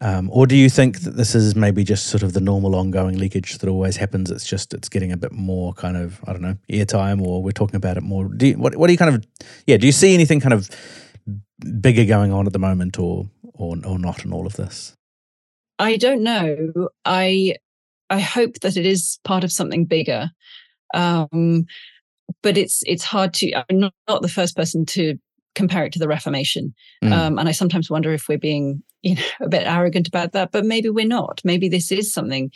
um, or do you think that this is maybe just sort of the normal ongoing leakage that always happens it's just it's getting a bit more kind of i don't know airtime or we're talking about it more do you, what, what do you kind of yeah do you see anything kind of bigger going on at the moment, or or or not in all of this? I don't know. I I hope that it is part of something bigger. Um, but it's it's hard to. I'm not, not the first person to compare it to the Reformation, mm. um, and I sometimes wonder if we're being you know a bit arrogant about that. But maybe we're not. Maybe this is something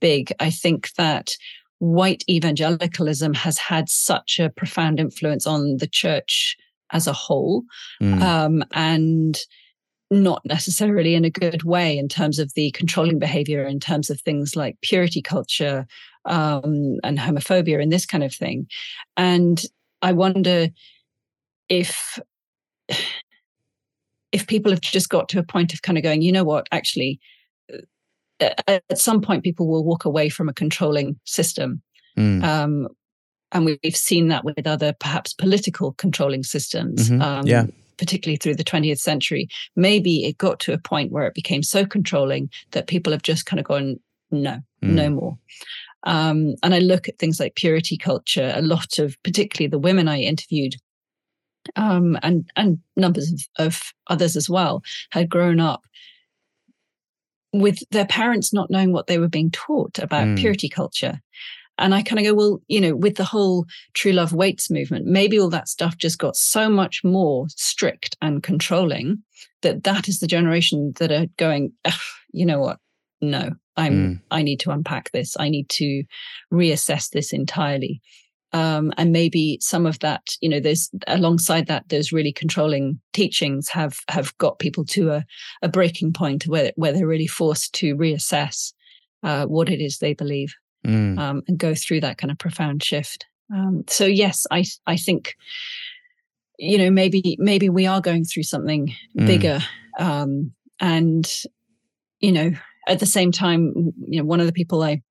big. I think that white evangelicalism has had such a profound influence on the church as a whole, mm. um, and not necessarily in a good way in terms of the controlling behavior, in terms of things like purity culture um, and homophobia and this kind of thing. And I wonder if if people have just got to a point of kind of going, you know what, actually, at some point people will walk away from a controlling system. Mm. Um, and we've seen that with other perhaps political controlling systems. Mm-hmm. Um, yeah particularly through the 20th century, maybe it got to a point where it became so controlling that people have just kind of gone, no, mm. no more. Um, and I look at things like purity culture, a lot of, particularly the women I interviewed, um, and and numbers of, of others as well, had grown up with their parents not knowing what they were being taught about mm. purity culture. And I kind of go, well, you know, with the whole true love waits movement, maybe all that stuff just got so much more strict and controlling that that is the generation that are going, you know what? No, I'm, mm. I need to unpack this. I need to reassess this entirely. Um, and maybe some of that, you know, there's alongside that, those really controlling teachings have have got people to a, a breaking point where where they're really forced to reassess uh, what it is they believe mm. um, and go through that kind of profound shift. Um, so yes, I I think you know maybe maybe we are going through something mm. bigger, um, and you know at the same time, you know one of the people I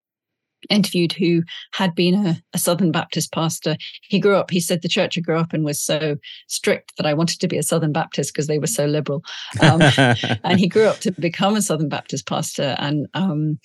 interviewed who had been a, a, Southern Baptist pastor. He grew up, he said the church I grew up in was so strict that I wanted to be a Southern Baptist because they were so liberal. Um, and he grew up to become a Southern Baptist pastor. And um,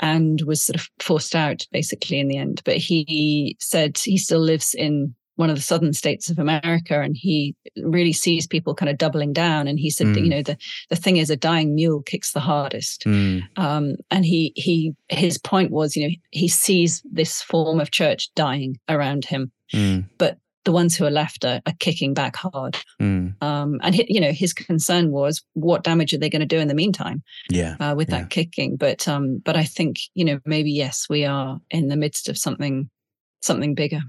and was sort of forced out basically in the end. But he said he still lives in one of the southern states of America, and he really sees people kind of doubling down. And he said mm. that you mm. know the the thing is a dying mule kicks the hardest. Mm. Um, and he he his point was you know he sees this form of church dying around him, mm. but the ones who are left are, are kicking back hard. Mm. Um, and you know, his concern was what damage are they going to do in the meantime? Yeah, uh, with yeah. that kicking. But um, but I think you know maybe yes, we are in the midst of something something bigger.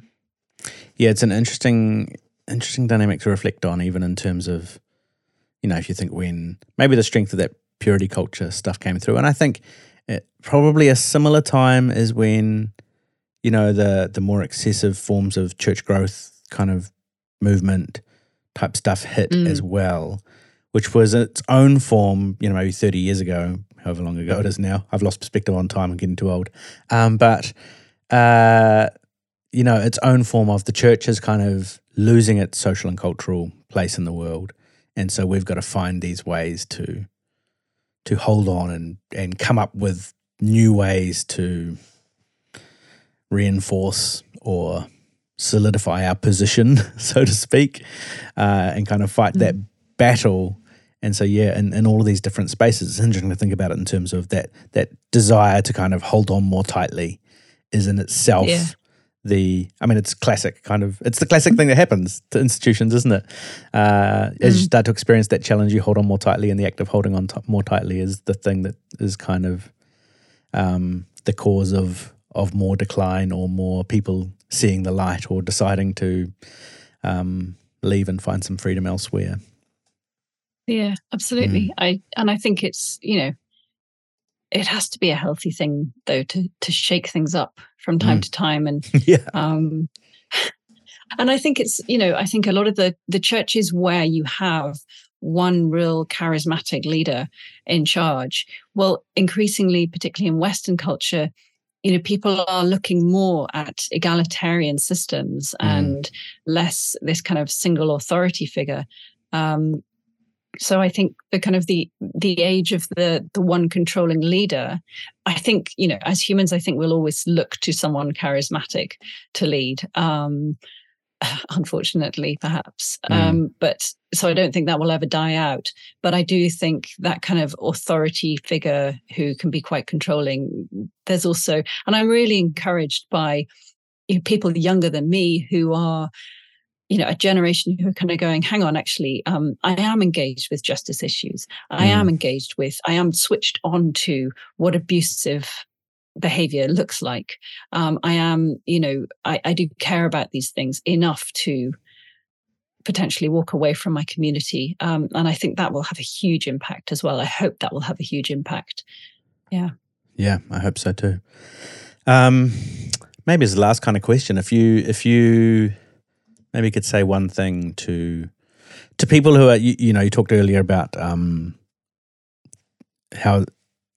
Yeah, it's an interesting interesting dynamic to reflect on, even in terms of you know if you think when maybe the strength of that purity culture stuff came through, and I think it, probably a similar time is when you know the the more excessive forms of church growth kind of movement type stuff hit mm. as well, which was its own form, you know, maybe 30 years ago, however long ago it is now. I've lost perspective on time, I'm getting too old. Um, but, uh, you know, its own form of the church is kind of losing its social and cultural place in the world. And so we've got to find these ways to to hold on and, and come up with new ways to reinforce or solidify our position, so to speak, uh, and kind of fight mm. that battle. And so, yeah, in, in all of these different spaces, it's interesting to think about it in terms of that that desire to kind of hold on more tightly is in itself yeah. the. I mean, it's classic kind of. It's the classic thing that happens to institutions, isn't it? Uh, mm. As you mm. start to experience that challenge, you hold on more tightly, and the act of holding on t- more tightly is the thing that is kind of um, the cause of of more decline or more people seeing the light or deciding to um, leave and find some freedom elsewhere. Yeah, absolutely. Mm. I and I think it's you know it has to be a healthy thing though to to shake things up from time mm. to time and yeah. um and I think it's you know I think a lot of the the churches where you have one real charismatic leader in charge well increasingly particularly in western culture you know people are looking more at egalitarian systems mm. and less this kind of single authority figure um, so i think the kind of the the age of the the one controlling leader i think you know as humans i think we'll always look to someone charismatic to lead um, unfortunately, perhaps. Mm. Um, but so I don't think that will ever die out. But I do think that kind of authority figure who can be quite controlling, there's also, and I'm really encouraged by you know, people younger than me who are you know a generation who are kind of going hang on actually um, i am engaged with justice issues i mm. am engaged with i am switched on to what abusive behavior looks like. Um, i am you know I, I do care about these things enough to potentially walk away from my community um, and i think that will have a huge impact as well. I hope that will have a huge impact. Yeah. Yeah i hope so too. Um, maybe as the last kind of question if you if you maybe could say one thing to to people who are you, you know you talked earlier about um, how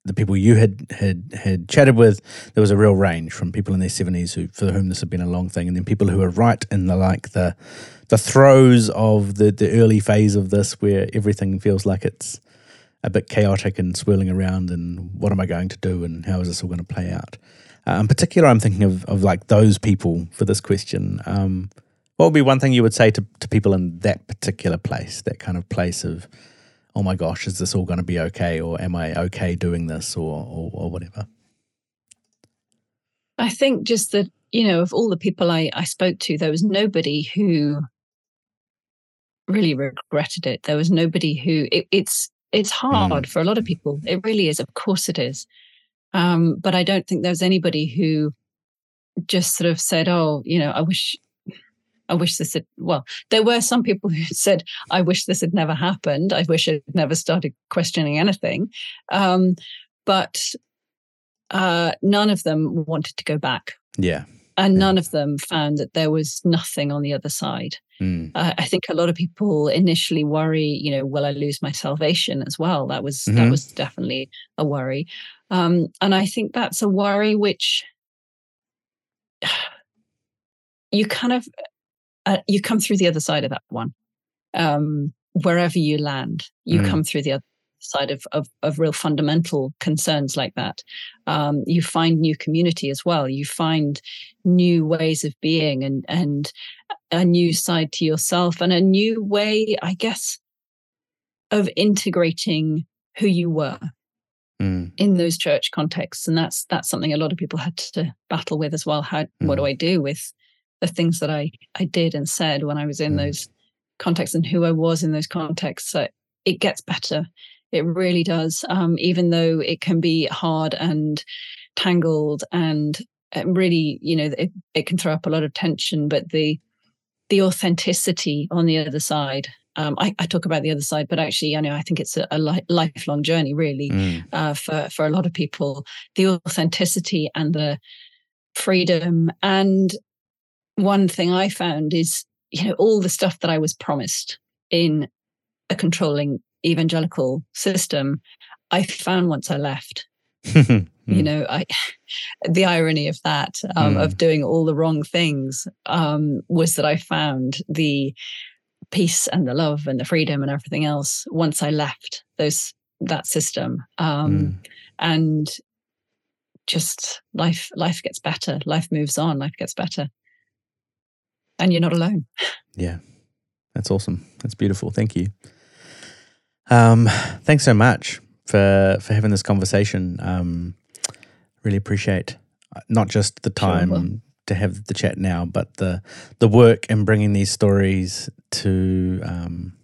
the people you had had had chatted with there was a real range from people in their 70s who for whom this had been a long thing and then people who are right in the like the the throes of the the early phase of this where everything feels like it's a bit chaotic and swirling around and what am I going to do and how is this all going to play out? Uh, in particular I'm thinking of, of like those people for this question. Um, what would be one thing you would say to, to people in that particular place, that kind of place of, oh my gosh, is this all going to be okay? Or am I okay doing this or, or, or whatever? I think just that, you know, of all the people I, I spoke to, there was nobody who really regretted it. There was nobody who it, it's it's hard mm. for a lot of people. It really is. Of course it is. Um, but I don't think there was anybody who just sort of said, "Oh, you know, I wish I wish this had, well, there were some people who said, I wish this had never happened. I wish I'd never started questioning anything. Um, but uh, none of them wanted to go back. Yeah. And yeah. none of them found that there was nothing on the other side. Mm. Uh, I think a lot of people initially worry, you know, will I lose my salvation as well? That was mm-hmm. that was definitely a worry, um, and I think that's a worry which you kind of uh, you come through the other side of that one. Um, wherever you land, you mm. come through the other side of, of, of real fundamental concerns like that. Um, you find new community as well. You find new ways of being and and a new side to yourself and a new way, I guess, of integrating who you were mm. in those church contexts. And that's that's something a lot of people had to battle with as well. How mm. what do mm. I do with the things that I I did and said when I was in mm. those contexts and who I was in those contexts. So it gets better. It really does. Um, even though it can be hard and tangled and really, you know, it, it can throw up a lot of tension, but the the authenticity on the other side um, I, I, talk about the other side, but actually, I know I think it's a, a li- lifelong journey, really, mm. uh, for for a lot of people. The authenticity and the freedom and one thing I found is, you know, all the stuff that I was promised in a controlling evangelical system, I found once I left. mm. You know, I the irony of that, um, mm. of doing all the wrong things, um, was that I found the peace and the love and the freedom and everything else once I left those that system. Um, mm. and just life life gets better life moves on life gets better and you're not alone. Yeah, that's awesome. That's beautiful. Thank you. Um, thanks so much for for having this conversation. Um, really appreciate uh, not just the time sure, to have the chat now, but the the work in bringing these stories to um,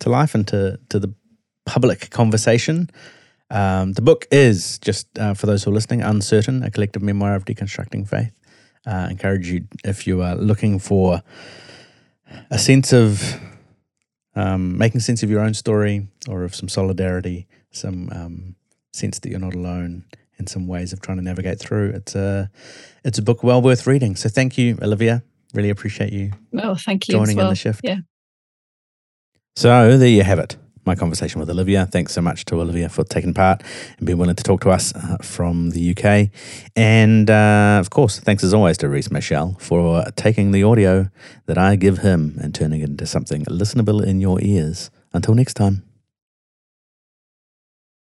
to life and to to the public conversation. Um, the book is just uh, for those who are listening, uncertain, a collective memoir of deconstructing faith uh, encourage you if you are looking for a sense of um, making sense of your own story or of some solidarity, some um, sense that you're not alone, and some ways of trying to navigate through. It's a it's a book well worth reading. So thank you, Olivia. Really appreciate you. Well, thank you joining well. in the shift. Yeah. So there you have it my conversation with Olivia. Thanks so much to Olivia for taking part and being willing to talk to us uh, from the UK. And uh, of course, thanks as always to Reese Michelle for taking the audio that I give him and turning it into something listenable in your ears. Until next time.